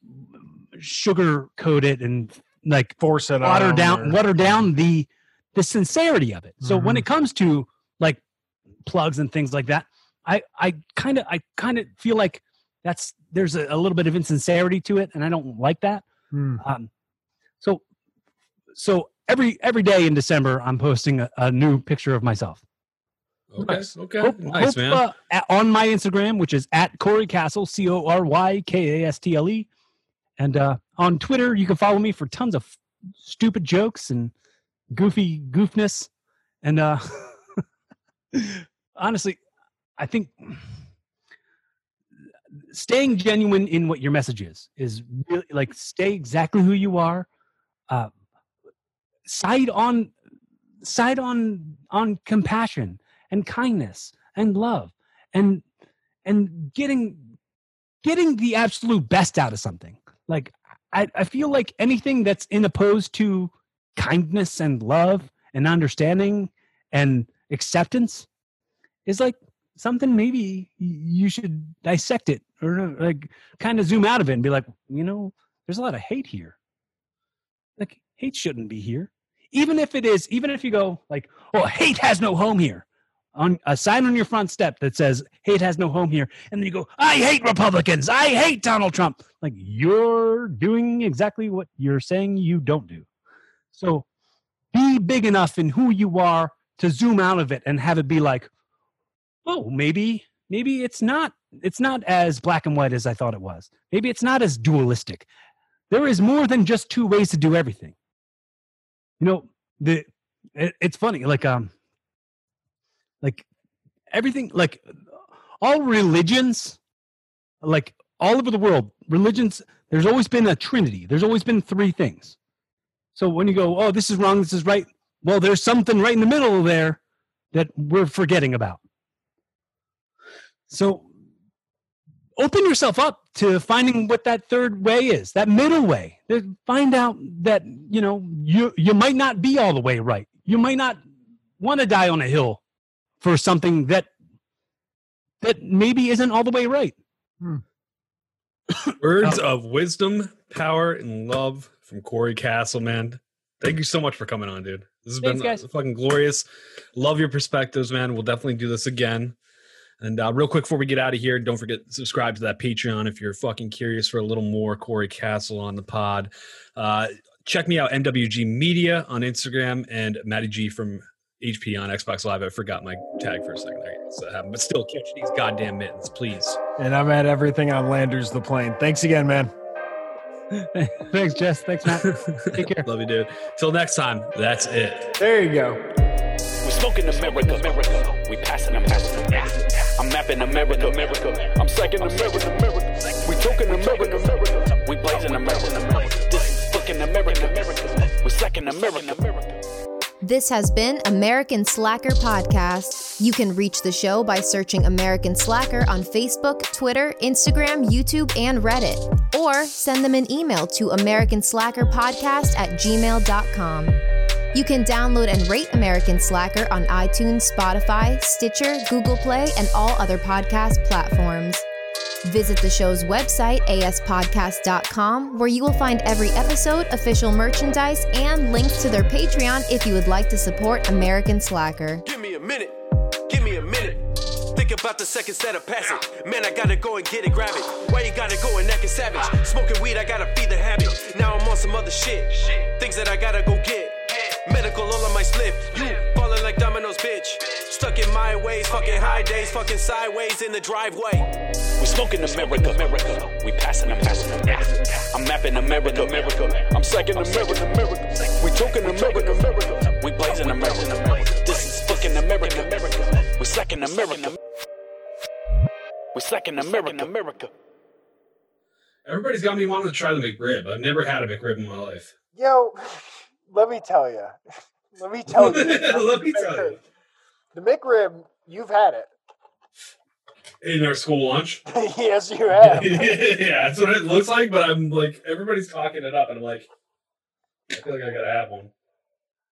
sugar coat it and like Force it water down or- water down the the sincerity of it. So when Mhm. it comes to like plugs and things like that, I I kind of I kind of feel like that's there's a, a little bit of insincerity to it, and I don't like that. Hmm. Um, so so every every day in December, I'm posting a, a new picture of myself. Okay. Okay. Hope- nice, hope, man. uh, at- on my Instagram, which is at Corey Castle, C O R Y K A S T L E. And uh, on Twitter, you can follow me for tons of f- stupid jokes and goofy goofness. And uh, honestly, I think staying genuine in what your message is is really like stay exactly who you are. Uh, side on side on on compassion and kindness and love and and getting getting the absolute best out of something like i i feel like anything that's in opposed to kindness and love and understanding and acceptance is like something maybe you should dissect it or like kind of zoom out of it and be like you know there's a lot of hate here. Like hate shouldn't be here. Even if it is even if you go like oh hate has no home here. On a sign on your front step that says hate has no home here and then you go i hate republicans. I hate donald trump. Like you're doing exactly what you're saying you don't do. So be big enough in who you are to zoom out of it and have it be like oh maybe maybe it's not it's not as black and white as i thought it was. Maybe it's not as dualistic. There is more than just two ways to do everything. You know the it, it's funny like um like everything like all religions like all over the world religions there's always been a trinity. There's always been three things. So when you go oh this is wrong this is right well there's something right in the middle there that we're forgetting about so open yourself up to finding what that third way is that middle way That- find out that you know you you might not be all the way right you might not want to die on a hill for something that that maybe isn't all the way right hmm. Words uh, of wisdom, power, and love from Corey Castleman. Thank you so much for coming on, dude. This has Thanks, been guys. fucking glorious. Love your perspectives, man. We'll definitely do this again. And uh, real quick before we get out of here, don't forget to subscribe to that Patreon if you're fucking curious for a little more Corey Castle on the pod. Uh, check me out, MWG Media on Instagram and Matty G from HP on Xbox Live. I forgot my tag for a second there. So, um, but still, catch these goddamn mittens, please. And I'm at everything on Landers the Plane. Thanks again, man. thanks jess thanks matt Take care. Love you, dude. Till next time, that's it. There you go. We smoking America, America. We passing America. I'm mapping America, America. I'm psyching America, America. We talking America, America. We blazing America. This is fucking America, America. We second America. This has been American Slacker Podcast. You can reach the show by searching American Slacker on Facebook, Twitter, Instagram, YouTube, and Reddit. Or send them an email to AmericanSlackerPodcast at gmail.com. You can download and rate American Slacker on iTunes, Spotify, Stitcher, Google Play, and all other podcast platforms. Visit the show's website, aspodcast.com, where you will find every episode, official merchandise, and links to their Patreon if you would like to support American Slacker. Give me a minute. Give me a minute. Think about the second set of passing. Man, I gotta go and get it, grab it. Why you gotta go and acting savage? Smoking weed, I gotta feed the habit. Now I'm on some other shit. Things that I gotta go get. Medical all on my slip. You falling like dominoes, bitch. Stuck in my ways, fucking high days, fucking sideways in the driveway. We smoking America, America. We passing America. I'm mapping America, America. I'm psyching America, America. We talking America, America. We blazing America. This is fucking America, America. We second America. We second America, America. Everybody's got me wanting to try the McRib. I've never had a McRib in my life. Yo, let me tell you. Let me tell you. Let me tell you. The McRib, you've had it. In our school lunch. yes, you have. yeah, that's what it looks like, but I'm like, everybody's talking it up, and I'm like, I feel like I gotta have one.